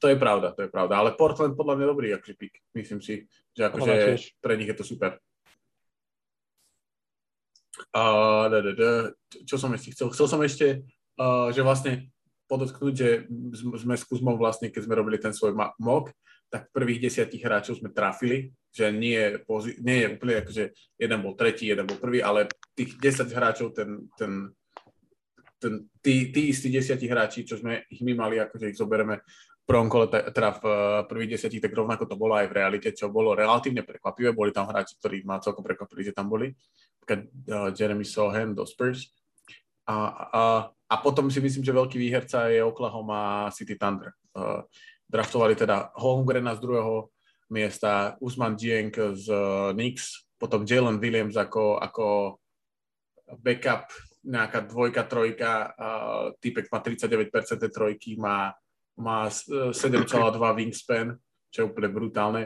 To je pravda, to je pravda. Ale Portland podľa mňa dobrý aký pick. Myslím si, že akože pre nich je to super. Uh, da, da, da. Čo som ešte chcel? Chcel som ešte, uh, že vlastne podotknúť, že sme s Kuzmou vlastne, keď sme robili ten svoj mock, tak prvých desiatich hráčov sme trafili, že nie, nie je úplne ako, že jeden bol tretí, jeden bol prvý, ale tých 10 hráčov, ten, ten, ten, tí, tí istí desiatí hráči, čo sme ich my mali, akože ich zoberieme prvom kole, teda v eh, prvých desiatich, tak rovnako to bolo aj v realite, čo bolo relatívne prekvapivé. Boli tam hráči, ktorí ma celkom prekvapili, že tam boli. Uh, Jeremy Sohan do Spurs. A, a, a potom si myslím, že veľký výherca je Oklahoma City Thunder. Uh, draftovali teda Holmgrena z druhého miesta, Usman Dieng z Knicks, potom Jalen Williams ako, ako backup, nejaká dvojka, trojka, uh, typek má 39% trojky, má, má 7,2 wingspan, čo je úplne brutálne.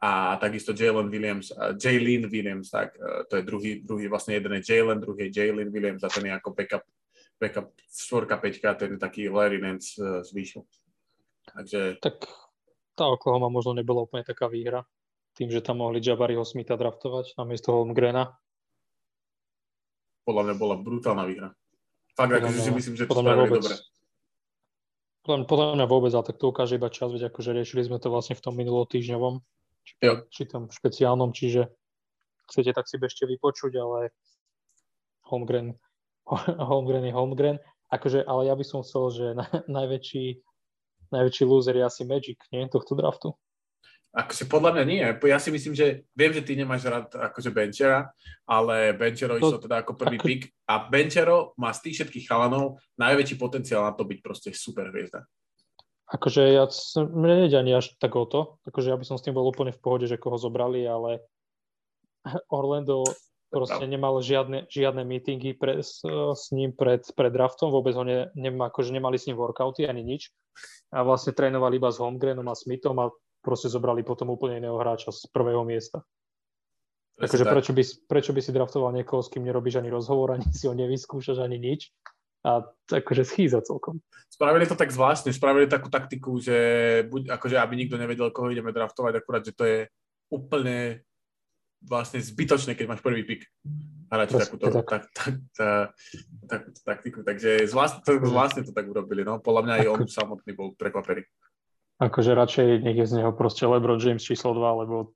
A takisto Jalen Williams, uh, Jalen Williams, tak uh, to je druhý, druhý, vlastne jeden je Jalen, druhý je Jalen Williams a ten je ako backup, backup 4 5 ten je taký Larry Nance z výšku. Takže... Tak tá Oklahoma možno nebola úplne taká výhra, tým, že tam mohli Jabariho Smitha draftovať na miesto Holmgrena. Podľa mňa bola brutálna výhra. Fakt, akože si myslím, že to spravili dobre. Podľa, podľa mňa vôbec, ale tak to ukáže iba čas, veď akože riešili sme to vlastne v tom minulotýžňovom, či, či tom špeciálnom, čiže chcete, tak si bežte vypočuť, ale Holmgren, (laughs) Holmgren je Holmgren. Akože, ale ja by som chcel, že na, (laughs) najväčší najväčší loser je asi Magic, nie? Tohto draftu. Akože podľa mňa nie. Ja si myslím, že viem, že ty nemáš rád akože Benchera, ale Benchero to, išiel teda ako prvý ako... pick. A Benchero má z tých všetkých chalanov najväčší potenciál na to byť proste super hviezda. Akože ja, mne nejde ani až tak o to, akože ja by som s tým bol úplne v pohode, že koho zobrali, ale Orlando proste nemal žiadne, žiadne meetingy pre, s, s ním pred, pred draftom, vôbec ho ne, ne, akože nemali s ním workouty ani nič. A vlastne trénovali iba s Holmgrenom a Smithom a proste zobrali potom úplne iného hráča z prvého miesta. Takže tak. prečo by, prečo by si draftoval niekoho, s kým nerobíš ani rozhovor, (laughs) ani si ho nevyskúšaš, ani nič a akože schýza celkom. Spravili to tak zvláštne, spravili takú taktiku, že buď, akože aby nikto nevedel, koho ideme draftovať, akurát, že to je úplne vlastne zbytočné, keď máš prvý pick hrať takúto tak, tak, tak, tak, tak, taktiku. Takže zvláštne to, zvláštne to tak urobili. No. Podľa mňa aj on samotný bol prekvapený. Akože radšej nech je z neho proste LeBron James číslo 2, lebo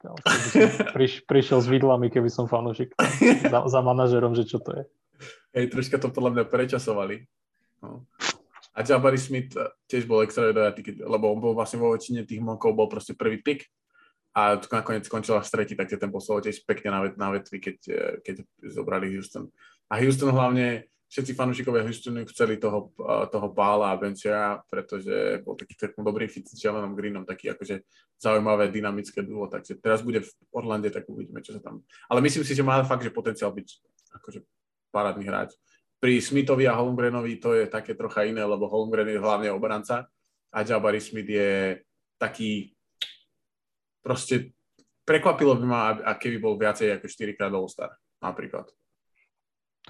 (laughs) priš, prišiel s vidlami, keby som fanúšik za, za manažerom, že čo to je. Hej, troška to podľa mňa prečasovali. No. A Jabari Smith tiež bol extra lebo on bol vlastne vo väčšine tých monkov bol proste prvý pick a nakoniec skončila v stretí, takže ten poslal tiež pekne na, na vetvi, keď, eh, keď zobrali Houston. A Houston hlavne, všetci fanúšikovia Houstonu chceli toho, toho Pála a Benchera, pretože bol taký taký dobrý fit s Jelenom Greenom, taký akože zaujímavé, dynamické duo, takže teraz bude v Orlande, tak uvidíme, čo sa tam... Ale myslím si, že má fakt, že potenciál byť akože parádny hráč. pri Smithovi a Holmgrenovi to je také trocha iné, lebo Holmgren je hlavne obranca a Jabari Smith je taký proste prekvapilo by ma, a keby bol viacej ako 4 krát All-Star napríklad.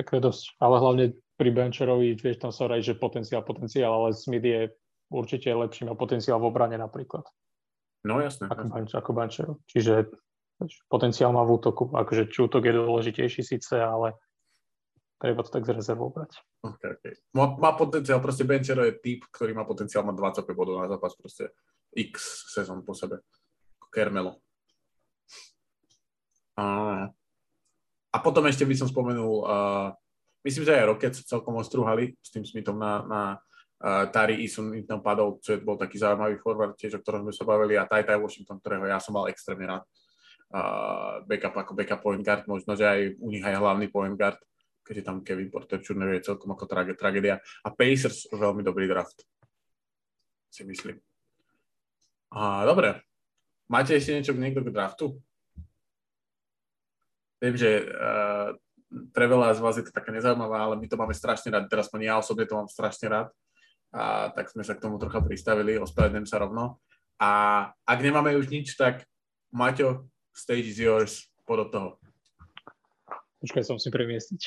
Tak to je dosť, ale hlavne pri Bencherovi, vieš, tam sa raj, že potenciál, potenciál, ale Smith je určite lepší, má potenciál v obrane napríklad. No jasné. Ako, jasné. ako Bencherov. Čiže potenciál má v útoku. Akože či útok je dôležitejší síce, ale treba to tak z rezervou brať. Okay, okay. Má, má potenciál, proste Benchero je typ, ktorý má potenciál mať 25 bodov na zápas, proste x sezón po sebe. Kermelo. A, a potom ešte by som spomenul, uh, myslím, že aj Rockets celkom ostruhali s tým Smithom na, na uh, Tari Isun tam padol, čo bol taký zaujímavý forward, tiež o ktorom sme sa bavili a Taj Tai Washington, ktorého ja som mal extrémne rád uh, backup ako backup point guard, možno, že aj u nich aj hlavný point guard, keďže tam Kevin Porter Jr. je celkom ako trage, tragédia. A Pacers veľmi dobrý draft, si myslím. A, dobre, máte ešte niečo niekto k draftu? Viem, že uh, pre veľa z vás je to také nezaujímavé, ale my to máme strašne rád, teraz ja osobne to mám strašne rád. A tak sme sa k tomu trocha pristavili, ospravedlňujem sa rovno. A ak nemáme už nič, tak Maťo, stage is yours, pod toho. Počkaj, som si premiestiť.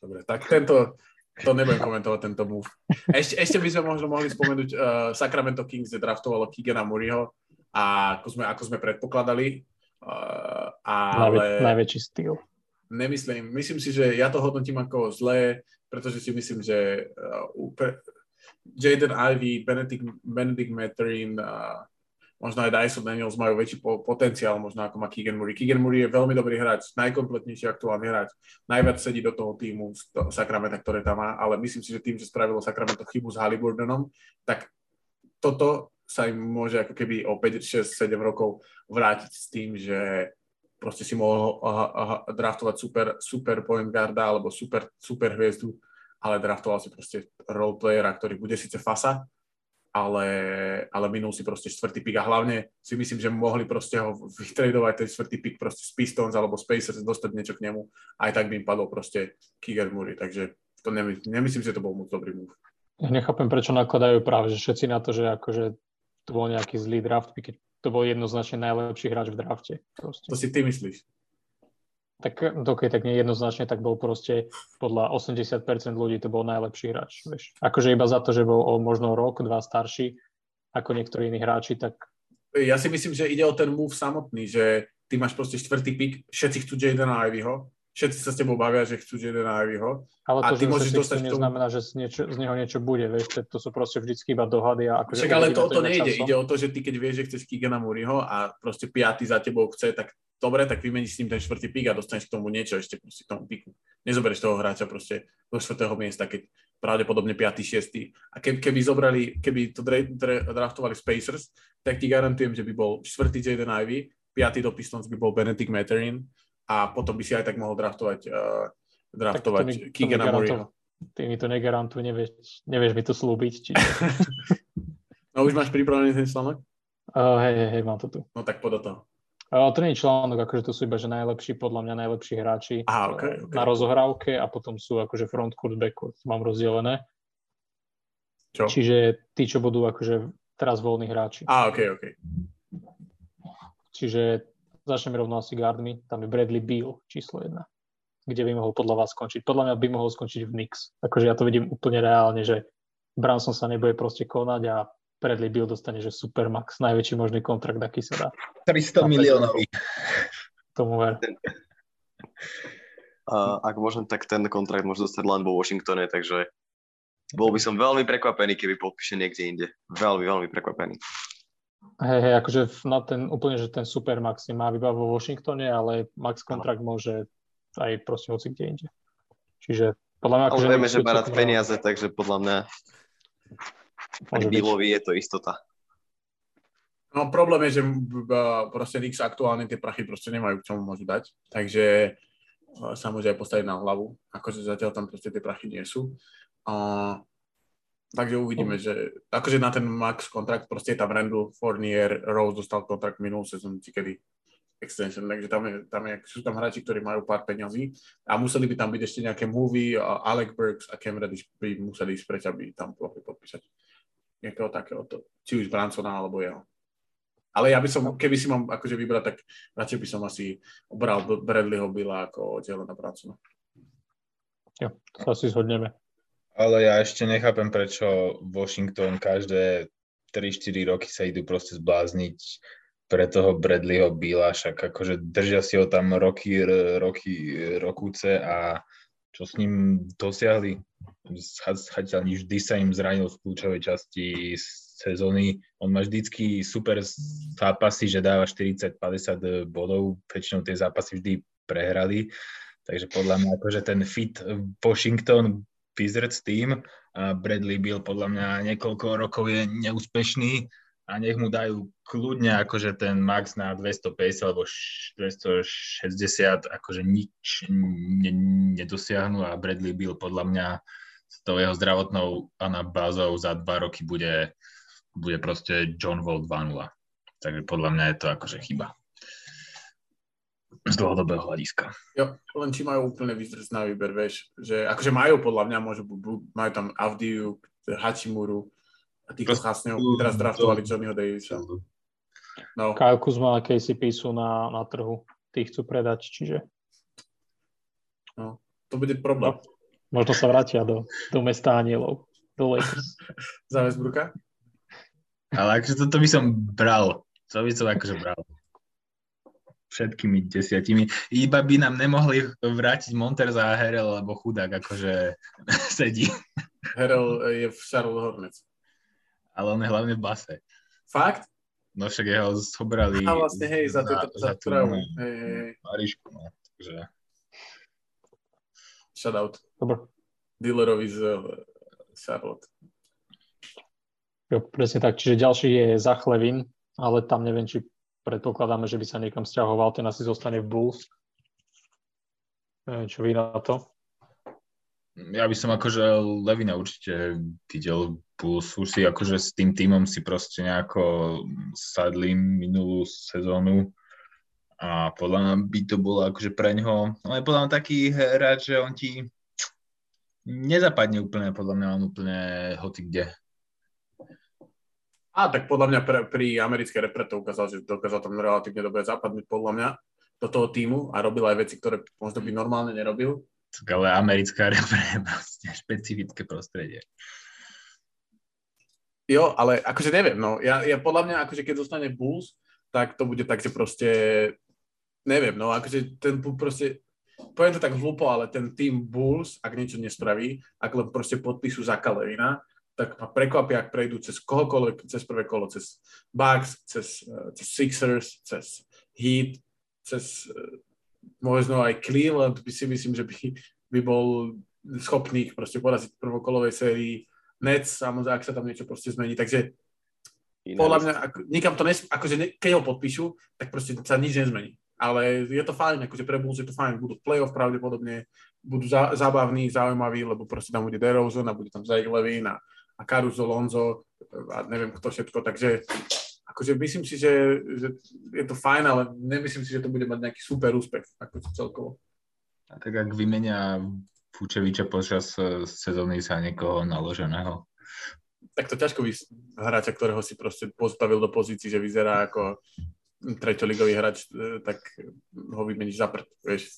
Dobre, tak tento, to nebudem komentovať, tento move. Ešte, ešte by sme možno mohli spomenúť, uh, Sacramento Kings draftovalo Kigana Muriho a ako sme, ako sme predpokladali, uh, ale... Najvä, najväčší styl. Nemyslím, myslím si, že ja to hodnotím ako zlé, pretože si myslím, že uh, Jaden Ivy, Benedict, Benedict Mathurin, uh, možno aj Dyson Daniels majú väčší po- potenciál, možno ako má Keegan Murray. Keegan Murray je veľmi dobrý hráč, najkompletnejší aktuálny hráč, najviac sedí do toho týmu Sacramento, ktoré tam má, ale myslím si, že tým, že spravilo Sacramento chybu s Halliburtonom, tak toto sa im môže ako keby o 5, 6, 7 rokov vrátiť s tým, že proste si mohol draftovať super, super point guarda alebo super, super hviezdu, ale draftoval si proste roleplayera, ktorý bude síce fasa, ale, ale minul si proste štvrtý pick a hlavne si myslím, že mohli proste ho vytredovať ten štvrtý pick proste z Pistons alebo Spacers, dostať niečo k nemu, aj tak by im padol proste Kiger Murray, takže to nemyslím, nemyslím, že to bol moc dobrý move. Nechápem, prečo nakladajú práve, že všetci na to, že akože to bol nejaký zlý draft, keď to bol jednoznačne najlepší hráč v drafte. Proste. To si ty myslíš? tak okay, tak nejednoznačne, tak bol proste podľa 80% ľudí to bol najlepší hráč. Vieš. Akože iba za to, že bol o možno rok, dva starší ako niektorí iní hráči, tak... Ja si myslím, že ide o ten move samotný, že ty máš proste štvrtý pick, všetci chcú Jadena Ivyho, všetci sa s tebou bavia, že chcú Jadena Ivyho. Ale to, a ty že môžeš dostať tomu... neznamená, že z, niečo, z neho niečo bude, vieš, to, to sú proste vždycky iba dohady. A akože Však ale to, to, nejde, ide o to, že ty keď vieš, že chceš Kigana Muriho a proste piaty za tebou chce, tak dobre, tak vymeníš s ním ten štvrtý pík a dostaneš k tomu niečo ešte proste k tomu píku. Nezoberieš toho hráča proste do štvrtého miesta, keď pravdepodobne 5. 6. A keby, keby zobrali, keby to dra, dra, draftovali Spacers, tak ti garantujem, že by bol štvrtý Jaden Ivy, 5. do Pistons by bol Benedict Mathurin a potom by si aj tak mohol draftovať, uh, draftovať Kigana Murrayho. Ty mi to negarantuj, nevieš, nevieš mi to slúbiť. Či... (laughs) no už máš pripravený ten článok? Uh, hej, hej, hej, mám to tu. No tak do toho. Uh, to nie je článok, akože to sú iba že najlepší, podľa mňa najlepší hráči Aha, okay, okay. na rozohrávke a potom sú akože frontcourt, backcourt, mám rozdelené. Čo? Čiže tí, čo budú akože teraz voľní hráči. Á, ok, ok. Čiže začneme rovno asi guardmi, tam je Bradley Beal, číslo jedna. Kde by mohol podľa vás skončiť? Podľa mňa by mohol skončiť v Knicks. Akože ja to vidím úplne reálne, že Branson sa nebude proste konať a Bradley Bill dostane, že Supermax, najväčší možný kontrakt, aký sa dá. 300 miliónový. Tomu ver. Uh, ak môžem, tak ten kontrakt môže dostať len vo Washingtone, takže bol by som veľmi prekvapený, keby podpíše niekde inde. Veľmi, veľmi prekvapený. Hej, hej, akože na ten, úplne, že ten Supermax má iba vo Washingtone, ale max kontrakt ano. môže aj proste hoci kde inde. Čiže podľa mňa... Ale akože vieme, že má rád peniaze, takže podľa mňa ani Billovi je to istota. No problém je, že proste Nix aktuálne tie prachy proste nemajú k čomu môžu dať, takže sa môže aj postaviť na hlavu, akože zatiaľ tam proste tie prachy nie sú. Uh, takže uvidíme, že akože na ten max kontrakt proste je tam Randall, Fournier, Rose dostal kontrakt minulú sezónu, kedy extension, takže tam, je, tam je, sú tam hráči, ktorí majú pár peňazí a museli by tam byť ešte nejaké movie, Alec Burks a Cam Reddish by museli ísť preč, aby tam mohli podpísať nejakého takého, to, či už Bransona alebo jeho. Ale ja by som, keby si mám akože vybrať, tak radšej by som asi obral Bradleyho Billa ako Jelena Bransona. Jo, to asi zhodneme. Ale ja ešte nechápem, prečo Washington každé 3-4 roky sa idú proste zblázniť pre toho Bradleyho Billa, však akože držia si ho tam roky, roky, rokúce a čo s ním dosiahli? Zatiaľ vždy sa im zranil v kľúčovej časti sezóny. On má vždycky super zápasy, že dáva 40-50 bodov, väčšinou tie zápasy vždy prehrali. Takže podľa mňa akože ten fit Washington Wizards tým Bradley Bill podľa mňa niekoľko rokov je neúspešný a nech mu dajú kľudne akože ten max na 250 alebo 260, akože nič ne, nedosiahnu a Bradley Bill podľa mňa s tou jeho zdravotnou anabázou za dva roky bude, bude proste John Wall 2.0. Takže podľa mňa je to akože chyba. Z dlhodobého hľadiska. Jo, len či majú úplne vyzrieť na výber, vieš, že akože majú podľa mňa, môžu, majú tam Avdiu, Hachimuru, a týchto chásňov teraz draftovali Johnnyho Davisa. No. Kyle Kuzma a KCP sú na, na trhu. Tí chcú predať, čiže... No, to bude problém. No, možno sa vrátia do, do mesta anielov, do Lakers. (laughs) Za Westbrooka? Ale akože toto by som bral. To by som akože bral. Všetkými desiatimi. Iba by nám nemohli vrátiť Monterza a Herel, lebo chudák akože (laughs) sedí. Herel je v Charlotte Hornets ale on je hlavne v base. Fakt? No však jeho zobrali... A vlastne, hej, za, za, za, za tú Hej, hej, Marišku, no. Takže... Shoutout. Dobre. Dealerovi z uh, Charlotte. Jo, presne tak. Čiže ďalší je Zachlevin, ale tam neviem, či predpokladáme, že by sa niekam stiahoval, ten asi zostane v Bulls. Neviem, čo vy na to. Ja by som akože Levina určite videl plus už si akože s tým týmom si proste nejako sadli minulú sezónu a podľa mňa by to bolo akože pre ňoho, ale podľa mňa taký hráč, že on ti nezapadne úplne, podľa mňa on úplne hoci kde. A tak podľa mňa pre, pri americkej repre to ukázal, že dokázal tam relatívne dobre zapadnúť podľa mňa do toho týmu a robil aj veci, ktoré možno by normálne nerobil. Ale americká (laughs) repre je proste špecifické prostredie. Jo, ale akože neviem, no. Ja, ja podľa mňa, akože keď zostane Bulls, tak to bude tak, že proste, neviem, no, akože ten proste, poviem to tak hlúpo, ale ten tým Bulls, ak niečo nespraví, ak len proste podpíšu za Kalevina, tak ma prekvapia, ak prejdú cez kohokoľvek, cez prvé kolo, cez Bucks, cez, eh, cez Sixers, cez Heat, cez eh, možno aj Cleveland, by si myslím, že by, by bol schopný ich proste poraziť v prvokolovej sérii. Nets, samozrejme, ak sa tam niečo proste zmení, takže Iné podľa mňa, ako, nikam to nes, akože ne, keď ho podpíšu, tak proste sa nič nezmení. Ale je to fajn, akože pre Bulls je to fajn, budú play-off pravdepodobne, budú zá, zábavní, zaujímaví, lebo proste tam bude DeRozan a bude tam Zach Levin a, a Caruso, Lonzo a neviem kto všetko, takže akože myslím si, že, že je to fajn, ale nemyslím si, že to bude mať nejaký super úspech, ako celkovo. A tak ak vymenia Fučeviča počas e, sezóny sa niekoho naloženého? Tak to ťažko vys- hráča, ktorého si proste postavil do pozícií, že vyzerá ako treťoligový hráč, e, tak ho vymeníš za prd, vieš.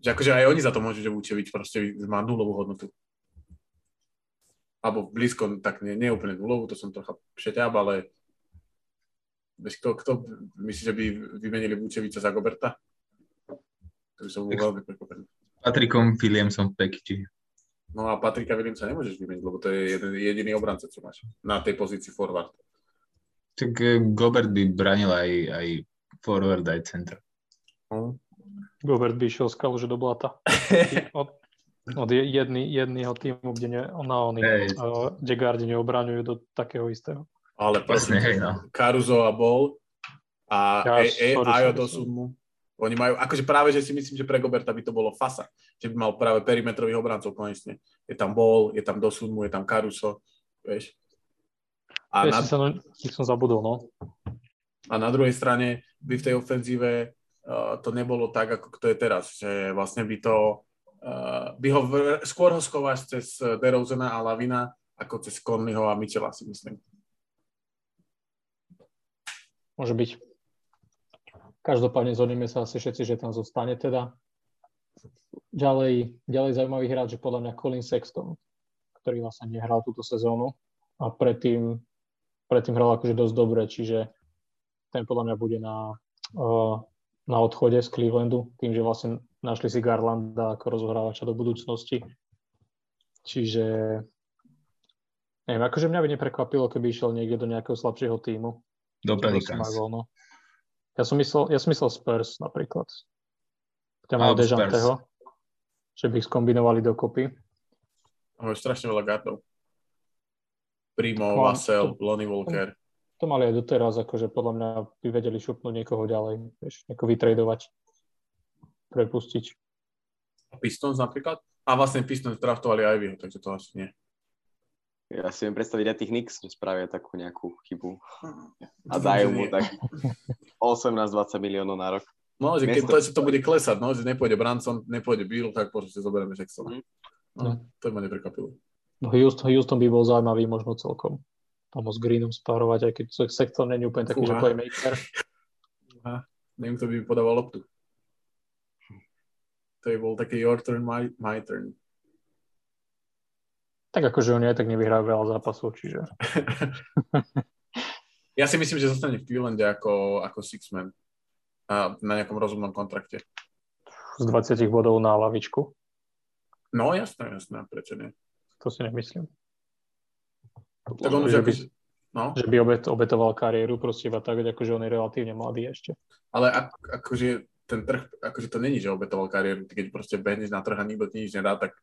Že akože aj oni za to môžu, že Vučevič proste má nulovú hodnotu. Alebo blízko, tak nie, nie úplne nulovú, to som trocha přeťab, ale vieš, kto, kto myslí, že by vymenili Vučeviča za Goberta? To by som bol veľmi prekvapený. Patrikom Williamsom v Pekiči. No a Patrika Williamsa nemôžeš vymeniť, lebo to je jeden, jediný obranca, čo máš na tej pozícii forward. Tak eh, Gobert by branil aj, aj forward, aj center. No. Gobert by išiel skalu, že do blata. (laughs) od, od jedný, jedného týmu, kde ne, na oni, hey. uh, kde gardi neobraňujú do takého istého. Ale presne, hej, no. Caruso a Bol a ja, e, e, Ajo. Oni majú, akože práve, že si myslím, že pre Goberta by to bolo fasa, že by mal práve perimetrových obrancov konečne. Je tam Bol, je tam Dosunmu, je tam Caruso, vieš. A ja na... som, ich som zabudol, no. A na druhej strane by v tej ofenzíve uh, to nebolo tak, ako to je teraz, že vlastne by to by ho skôr ho schováš cez DeRozana a Lavina ako cez Conleyho a Michela si myslím. Môže byť. Každopádne zhodneme sa asi všetci, že tam zostane teda. Ďalej, ďalej zaujímavý hráč, že podľa mňa Colin Sexton, ktorý vlastne nehral túto sezónu a predtým, predtým hral akože dosť dobre, čiže ten podľa mňa bude na, na odchode z Clevelandu, tým, že vlastne našli si Garlanda ako rozohrávača do budúcnosti. Čiže neviem, akože mňa by neprekvapilo, keby išiel niekde do nejakého slabšieho týmu. Do Pelicans. No. Ja som myslel, ja som myslel Spurs napríklad. Kde majú Dejanteho, že by ich skombinovali dokopy. Majú strašne veľa gardov. Primo, no, Vassell, Lonnie Walker to mali aj doteraz, akože podľa mňa by vedeli šupnúť niekoho ďalej, vieš, nejako vytredovať, prepustiť. Pistons napríklad? A vlastne Pistons draftovali aj vyho, takže to asi nie. Ja si viem predstaviť aj tých Knicks, že spravia takú nejakú chybu a dajú mu tak 18-20 miliónov na rok. No, že keď to, že to bude klesať, no, že nepôjde Branson, nepôjde Bill, tak proste zoberieme Jacksona. Mm. No, to ma neprekvapilo. No, Houston, Houston by bol zaujímavý možno celkom tam s Greenom spárovať, aj keď sektor není úplne taký, Uha. že playmaker. Uha. Neviem, kto by mi podával loptu. To by bol taký your turn, my, my turn. Tak akože oni aj tak nevyhrajú veľa zápasov, čiže... (laughs) ja si myslím, že zostane v Clevelande ako, ako six man a na nejakom rozumnom kontrakte. Z 20 bodov na lavičku? No jasné, jasné, prečo nie? To si nemyslím. Tak on že, by, no. že by obet, obetoval kariéru proste iba tak, akože on je relatívne mladý ešte. Ale ak, akože ten trh, akože to není, že obetoval kariéru, keď proste behneš na trh a nikto ti nič nedá, tak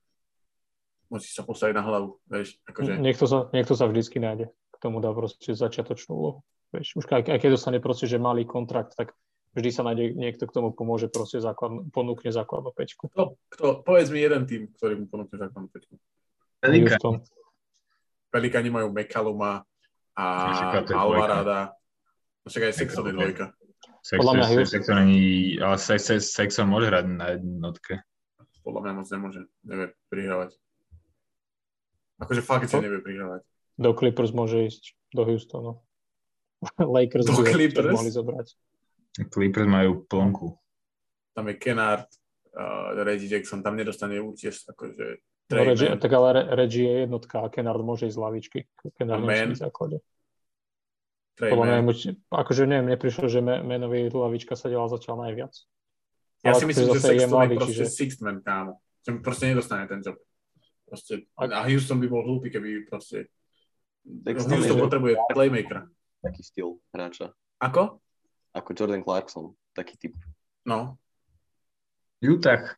musíš sa postaviť na hlavu, vieš. Akože... Niekto, sa, niekto sa vždycky nájde, k tomu dá proste začiatočnú úlohu. Vieš, už aj, aj keď dostane proste, že malý kontrakt, tak vždy sa nájde niekto, k tomu pomôže proste základ, ponúkne základnú pečku. Kto, kto, povedz mi jeden tým, ktorý mu ponúkne základnú pečku. Pelikáni majú Mekaluma a Alvarada. No však aj Sexton je dvojka. Podľa mňa Sexton není, ale Sexton môže hrať na jednotke. Podľa mňa moc nemôže, nevie prihrávať. Akože fakt si nevie prihrávať. Do Clippers môže ísť, do Houstonu. (laughs) Lakers do Clippers? mohli zobrať. Clippers majú plnku. Tam je Kennard, uh, Reggie Jackson, tam nedostane účest, akože No, Reggie, tak ale Reggie je jednotka a Kennard môže ísť z lavičky. Kennard nie v základe. Podľa mňa, akože neviem, neprišlo, že menový lavička sa delal začal najviac. Ja ale si myslím, že Sexton je, mladý, je proste čiže... sixth man, kámo. Proste nedostane ten job. Proste, a Houston by bol hlúpy, keby proste... Sexton Houston potrebuje playmakera. Taký styl hráča. Ako? Ako Jordan Clarkson, taký typ. No. Utah.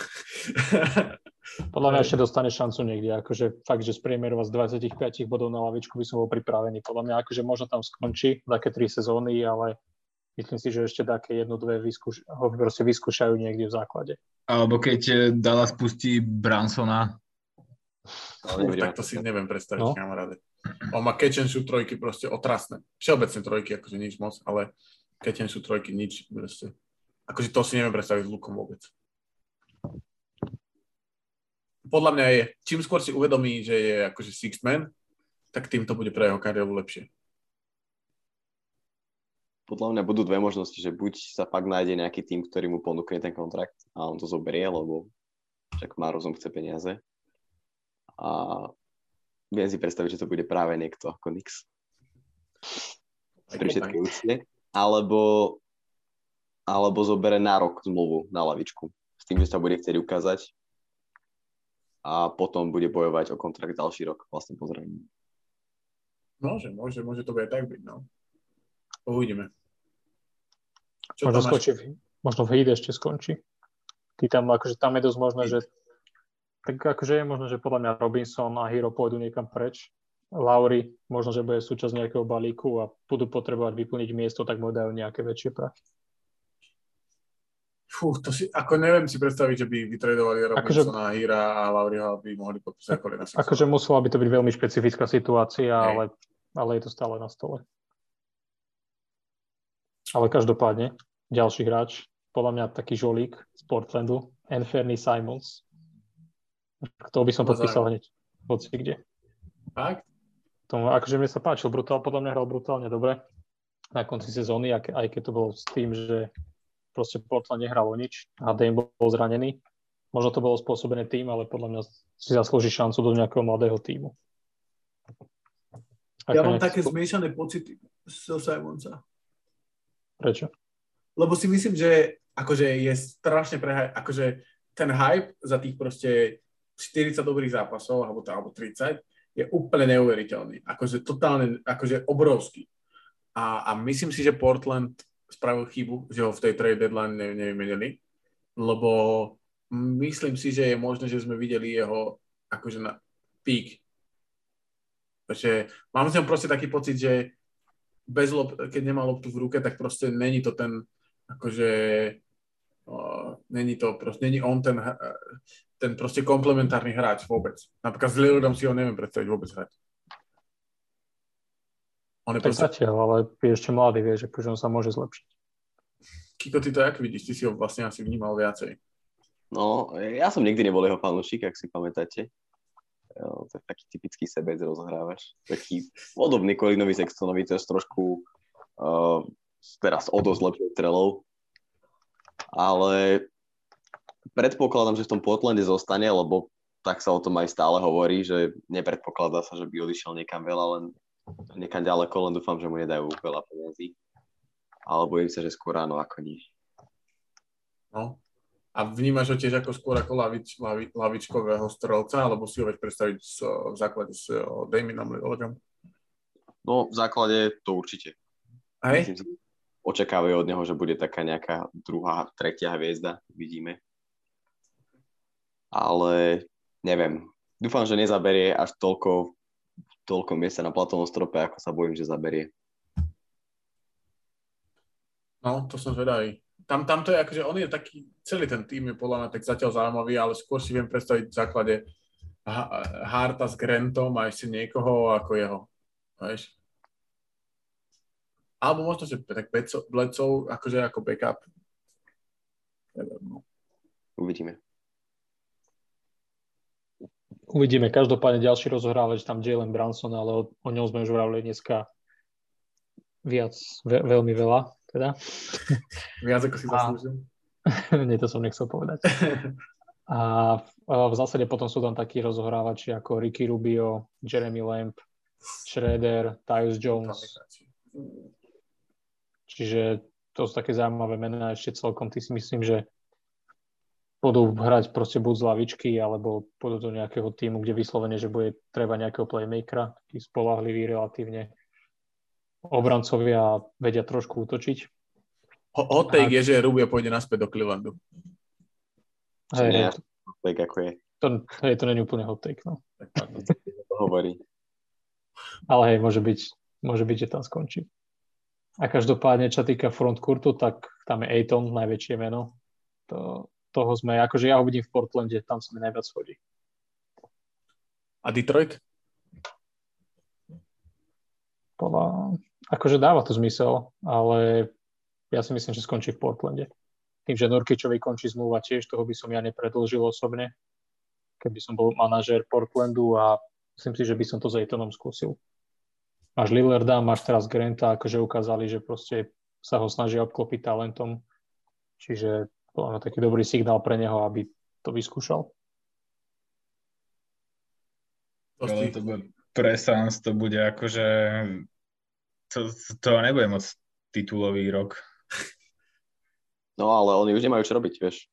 (laughs) Podľa mňa ešte dostane šancu niekde, akože fakt, že spriemerovať z 25 bodov na lavičku by som bol pripravený. Podľa mňa akože možno tam skončí také tri sezóny, ale myslím si, že ešte také jedno, dve vyskúš- ho proste vyskúšajú niekde v základe. Alebo keď eh, Dala spustí Bransona. No, tak to si neviem predstaviť, no. kamaráde. On má catch sú trojky proste otrasné. Všeobecne trojky, akože nič moc, ale catch sú trojky nič proste. Akože to si neviem predstaviť s Lukom vôbec podľa mňa je, čím skôr si uvedomí, že je akože six man, tak tým to bude pre jeho kariéru lepšie. Podľa mňa budú dve možnosti, že buď sa fakt nájde nejaký tým, ktorý mu ponúkne ten kontrakt a on to zoberie, lebo však má rozum, chce peniaze. A viem si predstaviť, že to bude práve niekto ako Nix. Pri všetkej úcte. Alebo, alebo zobere nárok zmluvu na lavičku. S tým, že sa bude chcieť ukázať a potom bude bojovať o kontrakt ďalší rok vlastne po zranení. Môže, môže, môže to bude tak byť, no. Uvidíme. Čo možno, skočí, možno v Heat ešte skončí. Ty tam, akože tam je dosť možné, že tak akože je možné, že podľa mňa Robinson a Hero pôjdu niekam preč. Lauri možno, že bude súčasť nejakého balíku a budú potrebovať vyplniť miesto, tak mu dajú nejaké väčšie prachy. Fú, to si, ako neviem si predstaviť, že by vytredovali Robinsona, akože, Hira a Lauriho, aby mohli podpísať Kolina Akože musela by to byť veľmi špecifická situácia, ale, ale je to stále na stole. Ale každopádne, ďalší hráč, podľa mňa taký žolík z Portlandu, Anthony Simons. To by som podpísal hneď, hoci kde. Fakt? Tomu, akože mi sa páčil brutál, podľa mňa hral brutálne dobre na konci sezóny, aj, aj keď to bolo s tým, že proste Portland nehralo nič a Dame bol, zranený. Možno to bolo spôsobené tým, ale podľa mňa si zaslúži šancu do nejakého mladého týmu. Ako ja mám také zmiešané pocity z Simonsa. Prečo? Lebo si myslím, že akože je strašne pre akože ten hype za tých proste 40 dobrých zápasov, alebo, alebo 30, je úplne neuveriteľný. Akože totálne, akože obrovský. A, a myslím si, že Portland spravil chybu, že ho v tej trade deadline ne, nevymenili, lebo myslím si, že je možné, že sme videli jeho akože na pík. Takže mám som proste taký pocit, že bez lop, keď nemá loptu v ruke, tak proste není to ten akože uh, není to proste, není on ten, uh, ten proste komplementárny hráč vôbec. Napríklad s Lillardom si ho neviem predstaviť vôbec hrať. On je tak proste... zatiaľ, ale je ešte mladý, vieš, akože on sa môže zlepšiť. Kiko, ty to jak vidíš? Ty si ho vlastne asi vnímal viacej. No, ja som nikdy nebol jeho fanúšik, ak si pamätáte. Jo, to je taký typický sebec rozhrávač. Taký podobný Kolinovi Sextonovi, to je trošku uh, teraz o dosť lepšou strelou. Ale predpokladám, že v tom Portlande zostane, lebo tak sa o tom aj stále hovorí, že nepredpokladá sa, že by odišiel niekam veľa, len niekam ďaleko, len dúfam, že mu nedajú veľa peniazí. Ale bojím sa, že skôr áno, ako nie. No, a vnímaš ho tiež ako skôr ako lavič, lavi, lavičkového strelca, alebo si ho veď predstaviť s, v základe s Daminom Lillardom? No, v základe to určite. Hej? očakávajú od neho, že bude taká nejaká druhá, tretia hviezda, vidíme. Ale neviem. Dúfam, že nezaberie až toľko, toľko miesta na platovom strope, ako sa bojím, že zaberie. No, to som zvedavý tam, tam to je akože on je taký, celý ten tým je podľa mňa tak zatiaľ zaujímavý, ale skôr si viem predstaviť v základe Harta s Grantom a ešte niekoho ako jeho. Vieš? Alebo možno, že tak Bledcov akože ako backup. No. Uvidíme. Uvidíme. Každopádne ďalší rozohrávač tam Jalen Branson, ale o, o ňom sme už vravili dneska viac, ve, veľmi veľa. Teda. (laughs) Viac ako si zaslúžil. (laughs) Nie, to som nechcel povedať. (laughs) A v zásade potom sú tam takí rozohrávači ako Ricky Rubio, Jeremy Lamb, Schroeder, Tyus Jones. Čiže to sú také zaujímavé mená ešte celkom. Ty si myslím, že budú hrať proste buď z lavičky, alebo budú do nejakého týmu, kde vyslovene, že bude treba nejakého playmakera, taký spolahlivý relatívne obrancovia vedia trošku útočiť. Hot take je, že Rubio pôjde naspäť do Clevelandu. Hej, nie, tak ako je. To, hej, to není úplne hot take, no. to hovorí. Ale hej, môže byť, môže byť, že tam skončí. A každopádne, čo týka frontcourtu, tak tam je Aiton, najväčšie meno. To, toho sme, akože ja ho vidím v Portlande, tam sa mi najviac hodí. A Detroit? Podľa, akože dáva to zmysel, ale ja si myslím, že skončí v Portlande. Tým, že Nurkičovi končí zmluva tiež, toho by som ja nepredlžil osobne, keby som bol manažér Portlandu a myslím si, že by som to s Ejtonom skúsil. Máš Lillarda, máš teraz Granta, akože ukázali, že proste sa ho snažia obklopiť talentom, čiže podľa taký dobrý signál pre neho, aby to vyskúšal. Ale to bude, pre Sans to bude akože to, to nebude moc titulový rok. (laughs) No ale oni už nemajú čo robiť, vieš.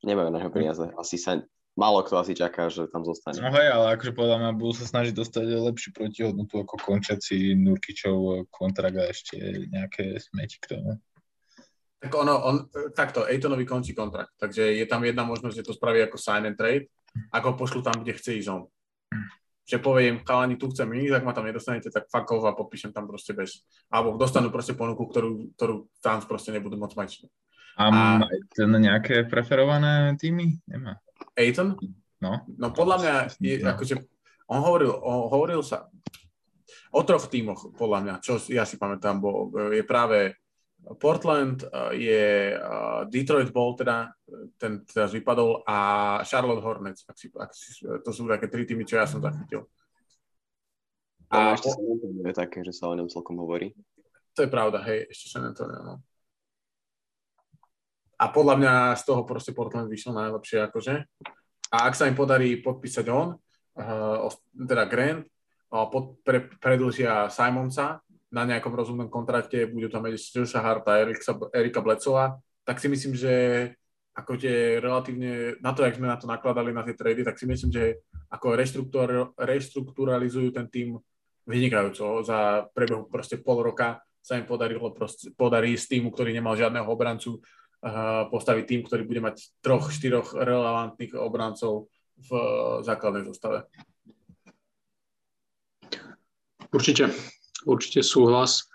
Nemajú na neho peniaze. Asi sa, málo kto asi čaká, že tam zostane. No hej, ale akože podľa mňa budú sa snažiť dostať lepšiu protihodnotu ako končiaci Nurkičov kontrakt a ešte nejaké smeti k tomu. Tak ono, on, takto, Ejtonovi končí kontrakt, takže je tam jedna možnosť, že to spraví ako sign and trade, ako pošlu tam, kde chce ísť on že poviem, chalani, tu chcem ísť, ak ma tam nedostanete, tak fuck off a podpíšem tam proste bez. Alebo dostanú proste ponuku, ktorú, ktorú tam proste nebudú môcť mať. A, a ten nejaké preferované týmy? Nemá. Aiton? No. No podľa mňa, je, no. akože, on hovoril, on hovoril sa o troch týmoch, podľa mňa, čo ja si pamätám, bo je práve Portland je, Detroit bol teda, ten teraz vypadol a Charlotte Hornets, ak si, ak si, to sú také tri týmy, čo ja som zachytil. A, a ešte po... je také, že sa o ňom celkom hovorí. To je pravda, hej, ešte San Antonio, no. A podľa mňa z toho proste Portland vyšiel najlepšie, akože. A ak sa im podarí podpísať on, uh, teda Grant, uh, pod, pre, predlžia Simonsa na nejakom rozumnom kontrakte, budú tam Joša Harta, Erika, Erika Blecova, tak si myslím, že ako tie relatívne, na to, jak sme na to nakladali na tie trady, tak si myslím, že ako reštrukturalizujú ten tým vynikajúco. Za prebehu proste pol roka sa im podarilo proste, podarí z týmu, ktorý nemal žiadneho obrancu, uh, postaviť tým, ktorý bude mať troch, štyroch relevantných obrancov v uh, základnej zostave. Určite, určite súhlas.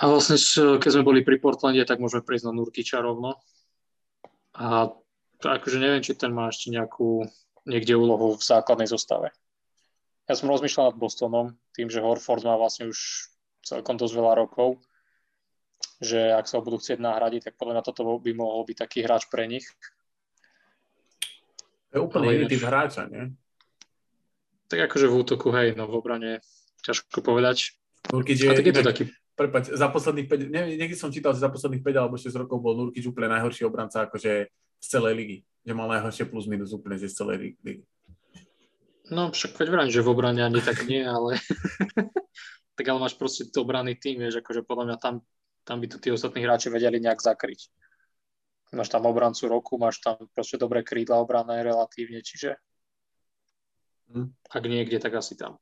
A vlastne, keď sme boli pri Portlande, tak môžeme prejsť na Nurkiča rovno. A to akože neviem, či ten má ešte nejakú niekde úlohu v základnej zostave. Ja som rozmýšľal nad Bostonom, tým, že Horford má vlastne už celkom dosť veľa rokov, že ak sa ho budú chcieť nahradiť, tak podľa mňa toto by mohol byť taký hráč pre nich. Je úplne iný typ hráča, nie? Tak akože v útoku, hej, no v obrane ťažko povedať. Nurkic je, tak je to taký... Prepač, za posledných 5, neviem, niekde som čítal, že za posledných 5 alebo 6 rokov bol Nurkic úplne najhorší obranca akože z celej ligy. Že mal najhoršie plus minus úplne z celej ligy. No však veď vrajím, že v obrane ani tak nie, ale (laughs) tak ale máš proste obranný tým, vieš, akože podľa mňa tam, tam by to tí ostatní hráči vedeli nejak zakryť. Máš tam obrancu roku, máš tam proste dobré krídla obrané relatívne, čiže hm. ak niekde, tak asi tam.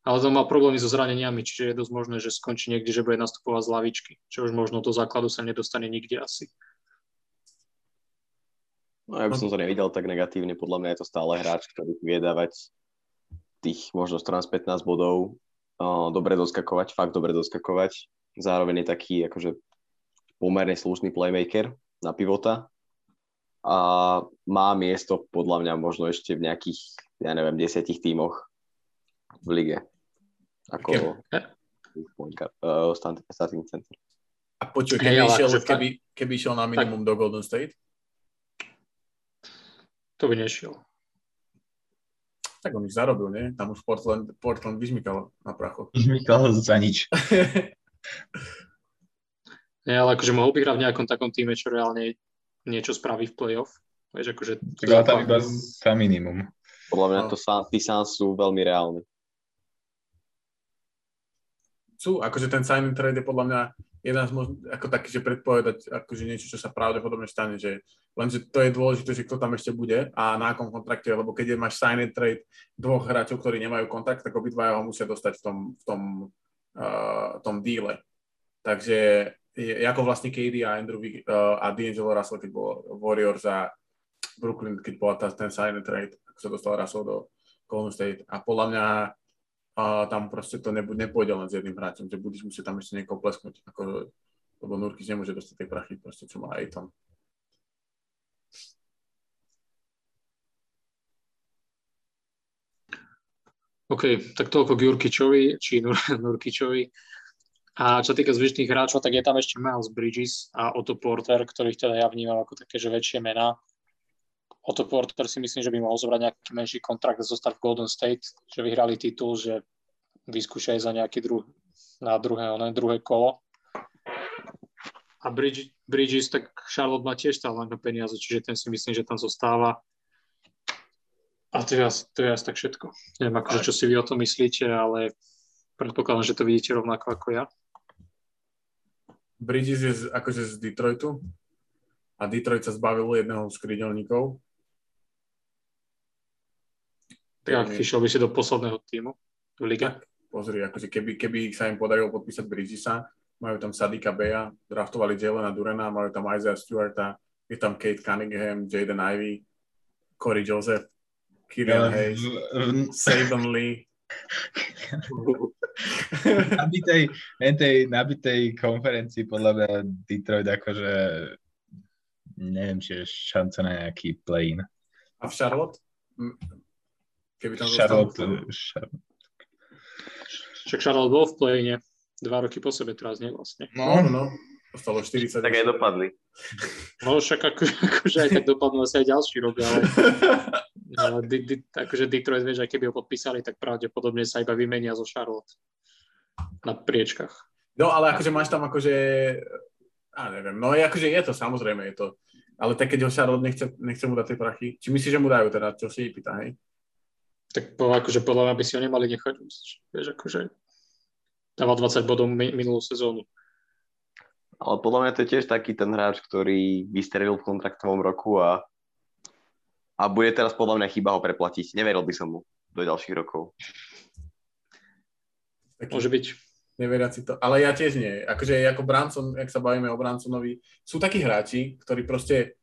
Ale to má problémy so zraneniami, čiže je dosť možné, že skončí niekde, že bude nastupovať z lavičky, čo už možno do základu sa nedostane nikde asi. No ja by som to nevidel tak negatívne, podľa mňa je to stále hráč, ktorý vie dávať tých možno 14-15 bodov, dobre doskakovať, fakt dobre doskakovať. Zároveň je taký akože pomerne slušný playmaker na pivota a má miesto podľa mňa možno ešte v nejakých, ja neviem, desiatich tímoch v lige. Ako uh, starting center. A počuj, keby, hey, išiel, akože keby, keby išiel na minimum tak. do Golden State? To by nešiel. Tak on už zarobil, nie? Tam už Portland, Portland vyžmykal na prachu. Vyžmykal za nič. (laughs) nie, ale akože mohol by hrať v nejakom takom týme, čo reálne niečo spraví v playoff. Vieš, akože... Tak ale tam iba za minimum. Podľa mňa to sám, tí sám sú veľmi reálni. Sú, akože ten signing trade je podľa mňa jeden z možn- ako taký, že predpovedať akože niečo, čo sa pravdepodobne stane, že lenže to je dôležité, že kto tam ešte bude a na akom kontrakte, lebo keď je, máš sign trade dvoch hráčov, ktorí nemajú kontrakt, tak obidvaja ho musia dostať v tom, v tom, uh, tom díle. Takže je, ako vlastne KD a Andrew uh, a D'Angelo Russell, keď bol Warriors a Brooklyn, keď bola ten sign trade, ako sa dostal Russell do Golden State. A podľa mňa a tam proste to nebude, nepôjde len s jedným hráčom, že budeš musieť tam ešte niekoho plesknúť, ako, lebo Nurkic nemôže dostať tej prachy, proste, čo má tam. OK, tak toľko k Jurkičovi, či Nur, (laughs) Nurkičovi. A čo týka zvyšných hráčov, tak je tam ešte Miles Bridges a Otto Porter, ktorých teda ja vnímam ako také, že väčšie mená. Otto Porter si myslím, že by mohol zobrať nejaký menší kontrakt a zostať v Golden State, že vyhrali titul, že vyskúšaj za nejaký druh, na druhé, oné, druhé kolo. A Bridges, Bridges, tak Charlotte má tiež stále na peniaze, čiže ten si myslím, že tam zostáva. A to je, asi, to je asi tak všetko. Neviem, akože, čo si vy o tom myslíte, ale predpokladám, že to vidíte rovnako ako ja. Bridges je z, akože z Detroitu a Detroit sa zbavil jedného z krídelníkov Tak išiel by si do posledného týmu v lige? Pozri, akože keby, keby sa im podarilo podpísať Bridgesa, majú tam Sadika Beja, draftovali Jelena Durena, majú tam Isaiah Stewarta, je tam Kate Cunningham, Jaden Ivey, Corey Joseph, Kylian ja, Hayes, Saban Lee. (laughs) nabitej, tej nabitej konferencii podľa mňa Detroit akože neviem, či je šanca na nejaký play-in. A v Charlotte? Keby tam Charlotte, Charlotte. Však Charlotte bol v play Dva roky po sebe teraz, nie vlastne. No, no, no. Ostalo 40. Tak aj dopadli. No však ako, (laughs) akože aj tak dopadnú asi aj ďalší rok, ale, (laughs) ale di, di, akože Detroit, vieš, aj keby ho podpísali, tak pravdepodobne sa iba vymenia zo Charlotte na priečkach. No ale akože máš tam akože, a neviem, no akože je to, samozrejme je to. Ale tak keď ho Charlotte nechce, nechce mu dať tie prachy, či myslíš, že mu dajú teda, čo si pýta, hej? Tak po, akože podľa mňa by si ho nemali nechať, vieš, akože dával 20 bodov minulú sezónu. Ale podľa mňa to je tiež taký ten hráč, ktorý vystrelil v kontraktovom roku a, a bude teraz podľa mňa chyba ho preplatiť. Neveril by som mu do ďalších rokov. Taký Môže byť. Neveriať si to. Ale ja tiež nie. Akože ako Branson, ak sa bavíme o Bransonovi, sú takí hráči, ktorí proste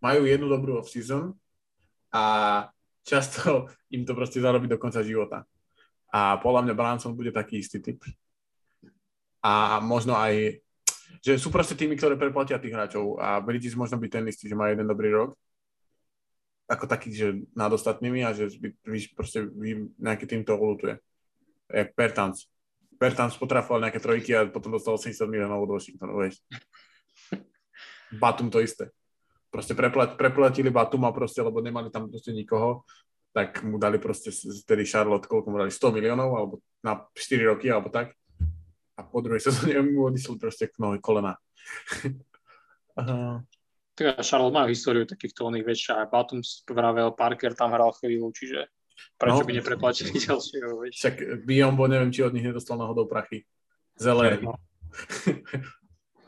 majú jednu dobrú off-season a často (laughs) im to proste zarobí do konca života. A podľa mňa Branson bude taký istý typ. A možno aj že sú proste tými, ktoré preplatia tých hráčov a Bridges možno byť ten istý, že má jeden dobrý rok, ako taký, že nad ostatnými a že by, by proste by nejaký tým to ulutuje. Jak Pertans. Pertans potrafoval nejaké trojky a potom dostal 80 miliónov od Washingtonu, vieš. (laughs) Batum to isté. Proste preplat, preplatili Batuma proste, lebo nemali tam proste nikoho, tak mu dali proste tedy Charlotte, koľko mu dali, 100 miliónov, alebo na 4 roky, alebo tak a po druhej sezóne (laughs) mu odišli proste k nohy kolena. (laughs) Tak Charlotte má históriu takýchto oných vecí, aj Batum vravel, Parker tam hral chvíľu, čiže prečo no, by nepreplatili (laughs) ďalšieho, veď. Však Biombo, neviem, či od nich nedostal náhodou prachy. Zeler. No.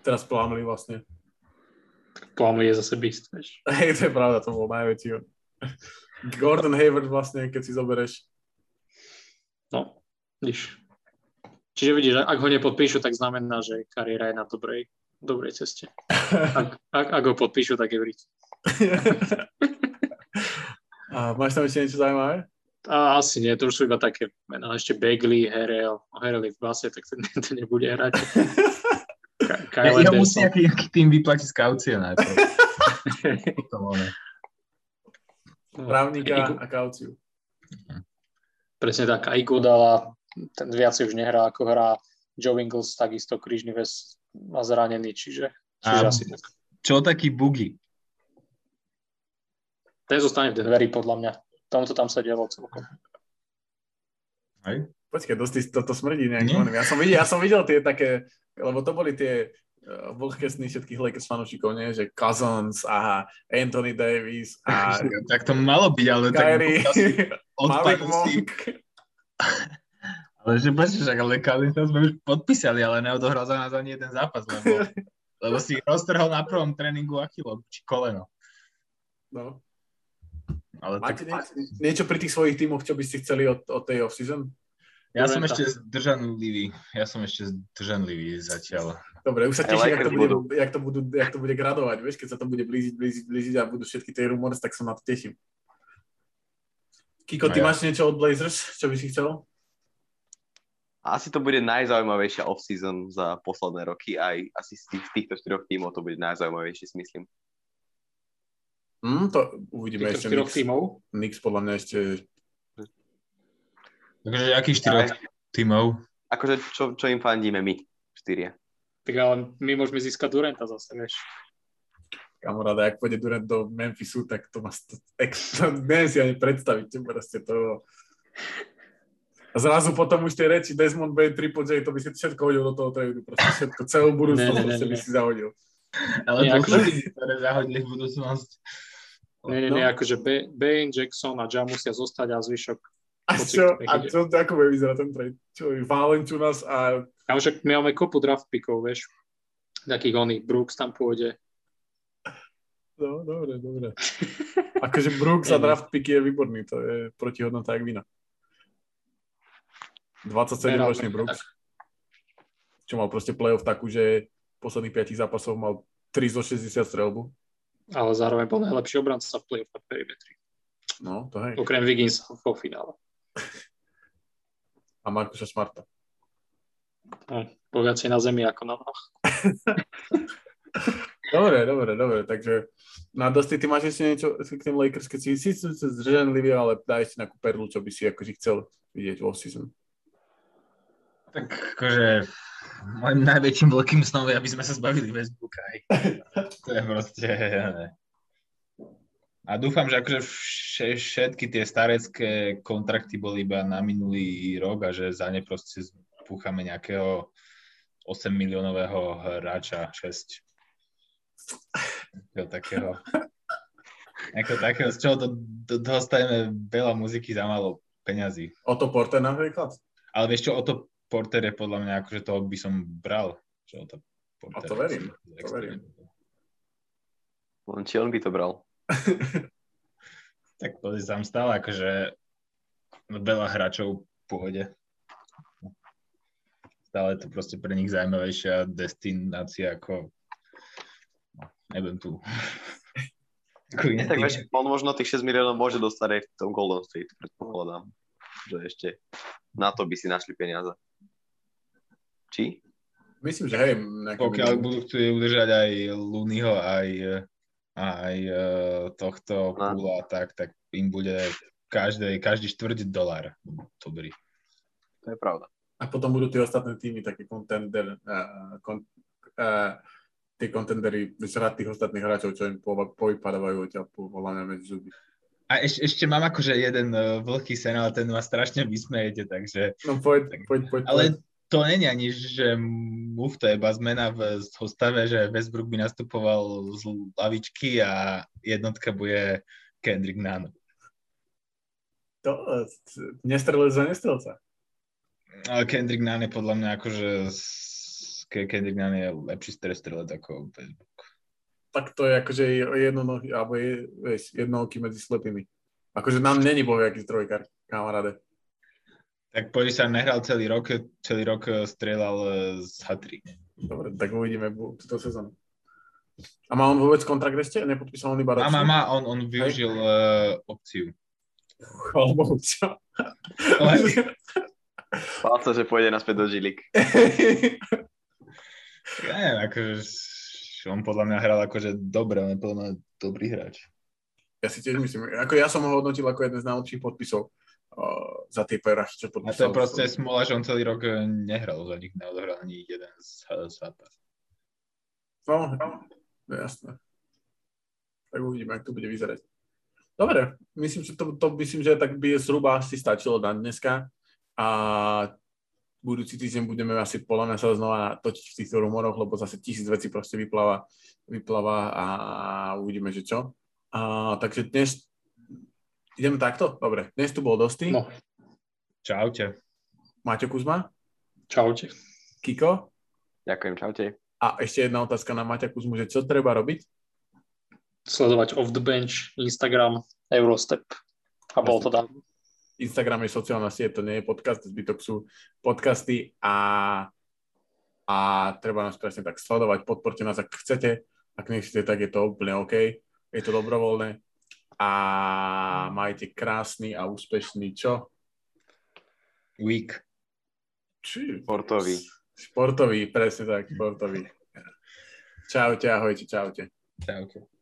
Teraz Plumlee vlastne. Plumlee je zase beast, vieš. (laughs) Hej, to je pravda, to bol najväčší. Gordon Hayward vlastne, keď si zoberieš. No, vidíš. Čiže vidíš, ak ho nepodpíšu, tak znamená, že kariéra je na dobrej, dobrej ceste. (laughs) Ak, ak, ak ho podpíšu, tak je v (laughs) A máš tam ešte niečo zaujímavé? A asi nie, to už sú iba také mená. Ešte Bagley, Herel, Herel v base, tak ten, ten nebude hrať. Ka- (laughs) ja, ja musí nejaký, nejaký tým vyplatiť z kaucie najprv. (laughs) Právnika a kauciu. Presne tak, aj dala ten viacej už nehrá, ako hrá Joe Ingles, takisto krížny väz má zranený, čiže, čiže asi tak. Čo taký bugy? Ten zostane v Denveri, podľa mňa. Tomto tam sa dialo celkom. Hej. Počkaj, dosť toto smrdí nejak. Ja som, videl, ja som videl tie také, lebo to boli tie uh, vlhké sny všetkých Lakers fanúšikov, nie? že Cousins a Anthony Davis a... (laughs) tak to malo byť, ale Kyrie, tak (laughs) Malik Monk. (laughs) Ale že však ale Kalisa sme už podpísali, ale neodohral za nás ani jeden zápas, lebo, lebo si roztrhol na prvom tréningu Achilo, či koleno. No. Ale Máte tak... nie, niečo pri tých svojich tímoch, čo by ste chceli od, od tej off-season? Ja som ešte zdržanlivý. Ja som ešte zdržanlivý zatiaľ. Dobre, už sa teším, jak to, bude, jak, to budú, jak to bude gradovať, vieš, keď sa to bude blížiť, blížiť, blížiť a budú všetky tie rumors, tak sa na to teším. Kiko, ty no ja. máš niečo od Blazers, čo by si chcel? asi to bude najzaujímavejšia off-season za posledné roky, aj asi z tých, týchto štyroch tímov to bude najzaujímavejšie, si myslím. Mm, to uvidíme ešte. Štyroch tímov? Nix podľa mňa ešte... Takže akých štyroch tímov? Akože čo, čo im fandíme my, štyria. Tak ale my môžeme získať Durenta zase, vieš. Kamaráda, ak pôjde Durant do Memphisu, tak to má... Neviem si ani predstaviť, proste to... A zrazu potom už tie reči Desmond Bain, Triple J, to by si všetko hodil do toho tradu. Proste všetko, celú budúcnosť ne, ne, ne, by si zahodil. Ale nie, to akože... ľudí, ktoré zahodili v budúcnosť. Nie, nie, nie, akože Bain, Jackson a Ja musia zostať a zvyšok a čo, a čo, ako bude vyzerať ten trade? Čo, Valentunas a... A však my máme kopu draft pickov, vieš. Takých oných, Brooks tam pôjde. No, dobre, dobre. (laughs) akože Brooks a draft pick je výborný, to je protihodnota jak vina. 27-ročný Brooks, čo mal proste playoff takú, že posledných 5 zápasov mal 3 zo 60 strelbu. Ale zároveň bol najlepší obranca v playoff na perimetri. No, to hej. Okrem Wiggins vo finále. A Markuša Smarta. Bol viacej na zemi ako na nohách. (laughs) dobre, dobre, dobre, takže na dosti ty máš ešte niečo k tým Lakers, keď si si zdržanlivý, ale daj si nejakú perlu, čo by si akože chcel vidieť vo season. Tak akože môjim najväčším veľkým snom je, aby sme sa zbavili Westbrooka. (laughs) to je proste... Ne. A dúfam, že akože všetky tie starecké kontrakty boli iba na minulý rok a že za ne proste púchame nejakého 8 miliónového hráča, 6. Takého, takého. Ako takého, z čoho do, do, dostaneme veľa muziky za málo peňazí. Oto Porter napríklad? Ale vieš čo, Oto Porter je podľa mňa, akože toho by som bral. Že Oto Porter, a to verím, to verím. Len či on by to bral? (laughs) tak to je tam stále akože veľa hráčov v pohode. Stále je to proste pre nich zaujímavejšia destinácia ako no, neviem tu. (laughs) Nie, tak vieš, on možno tých 6 miliónov môže dostať aj v tom Golden State, predpokladám. Že ešte na to by si našli peniaze. Či? Myslím, že hej. Pokiaľ budú chcieť udržať aj Lunyho, aj aj uh, tohto púla, tak, tak im bude každý, každý štvrť dolar dobrý. To je pravda. A potom budú tie ostatné týmy taký kontender, uh, kon, uh, tie kontendery zrať tých ostatných hráčov, čo im po, povypadávajú odtiaľ povoláňa medzi zuby. A eš, ešte mám akože jeden uh, vlhký sen, ale ten ma strašne vysmejete, takže... No poď, tak, poď, poď. Ale to není ani, že move, to je iba zmena v zostave, že Westbrook by nastupoval z lavičky a jednotka bude Kendrick Nunn. To, nestrelec za nestrelca. Kendrick Nunn je podľa mňa akože Kendrick Nunn je lepší strelec ako Westbrook. Tak to je akože jednonohý, alebo je, vieš, jednohoký medzi slepými. Akože nám není bohviaký trojkár, kamaráde. Tak sa nehral celý rok, celý rok eh, strieľal eh, z hatry. Dobre, tak uvidíme túto sezónu. A má on vôbec kontrakt ešte? Nepodpísal on iba ročný? Má, má, má, on, on využil uh, opciu. Chvála Bohu, čo? Bál sa, že pôjde naspäť do Žilik. (laughs) ja neviem, akože on podľa mňa hral akože dobre, on je podľa mňa dobrý hráč. Ja si tiež myslím, ako ja som ho hodnotil ako jeden z najlepších podpisov za tie peraš, čo podpísal. A to je proste smola, že on celý rok eh, nehral za nich, neodohral ani jeden zápas. No, no, jasné. Tak uvidíme, ako to bude vyzerať. Dobre, myslím, že to, to myslím, že tak by zhruba asi stačilo na dneska. A budúci týždeň budeme asi podľa mňa sa znova točiť v týchto rumoroch, lebo zase tisíc vecí proste vypláva, vypláva a uvidíme, že čo. A, takže dnes Ideme takto? Dobre. Dnes tu bol Dosti. No. Čaute. Maťo Kuzma. Čaute. Kiko. Ďakujem, čaute. A ešte jedna otázka na Maťa Kuzmu, že čo treba robiť? Sledovať Off the Bench, Instagram, Eurostep. A bol to tam. Instagram je sociálna sieť, to nie je podcast, zbytok sú podcasty a, a treba nás presne tak sledovať, podporte nás, ak chcete, ak nechcete, tak je to úplne OK, je to dobrovoľné, a majte krásny a úspešný čo? Week. Či? Športový. Športový, presne tak, športový. Čaute, ahojte, čaute. Čaute.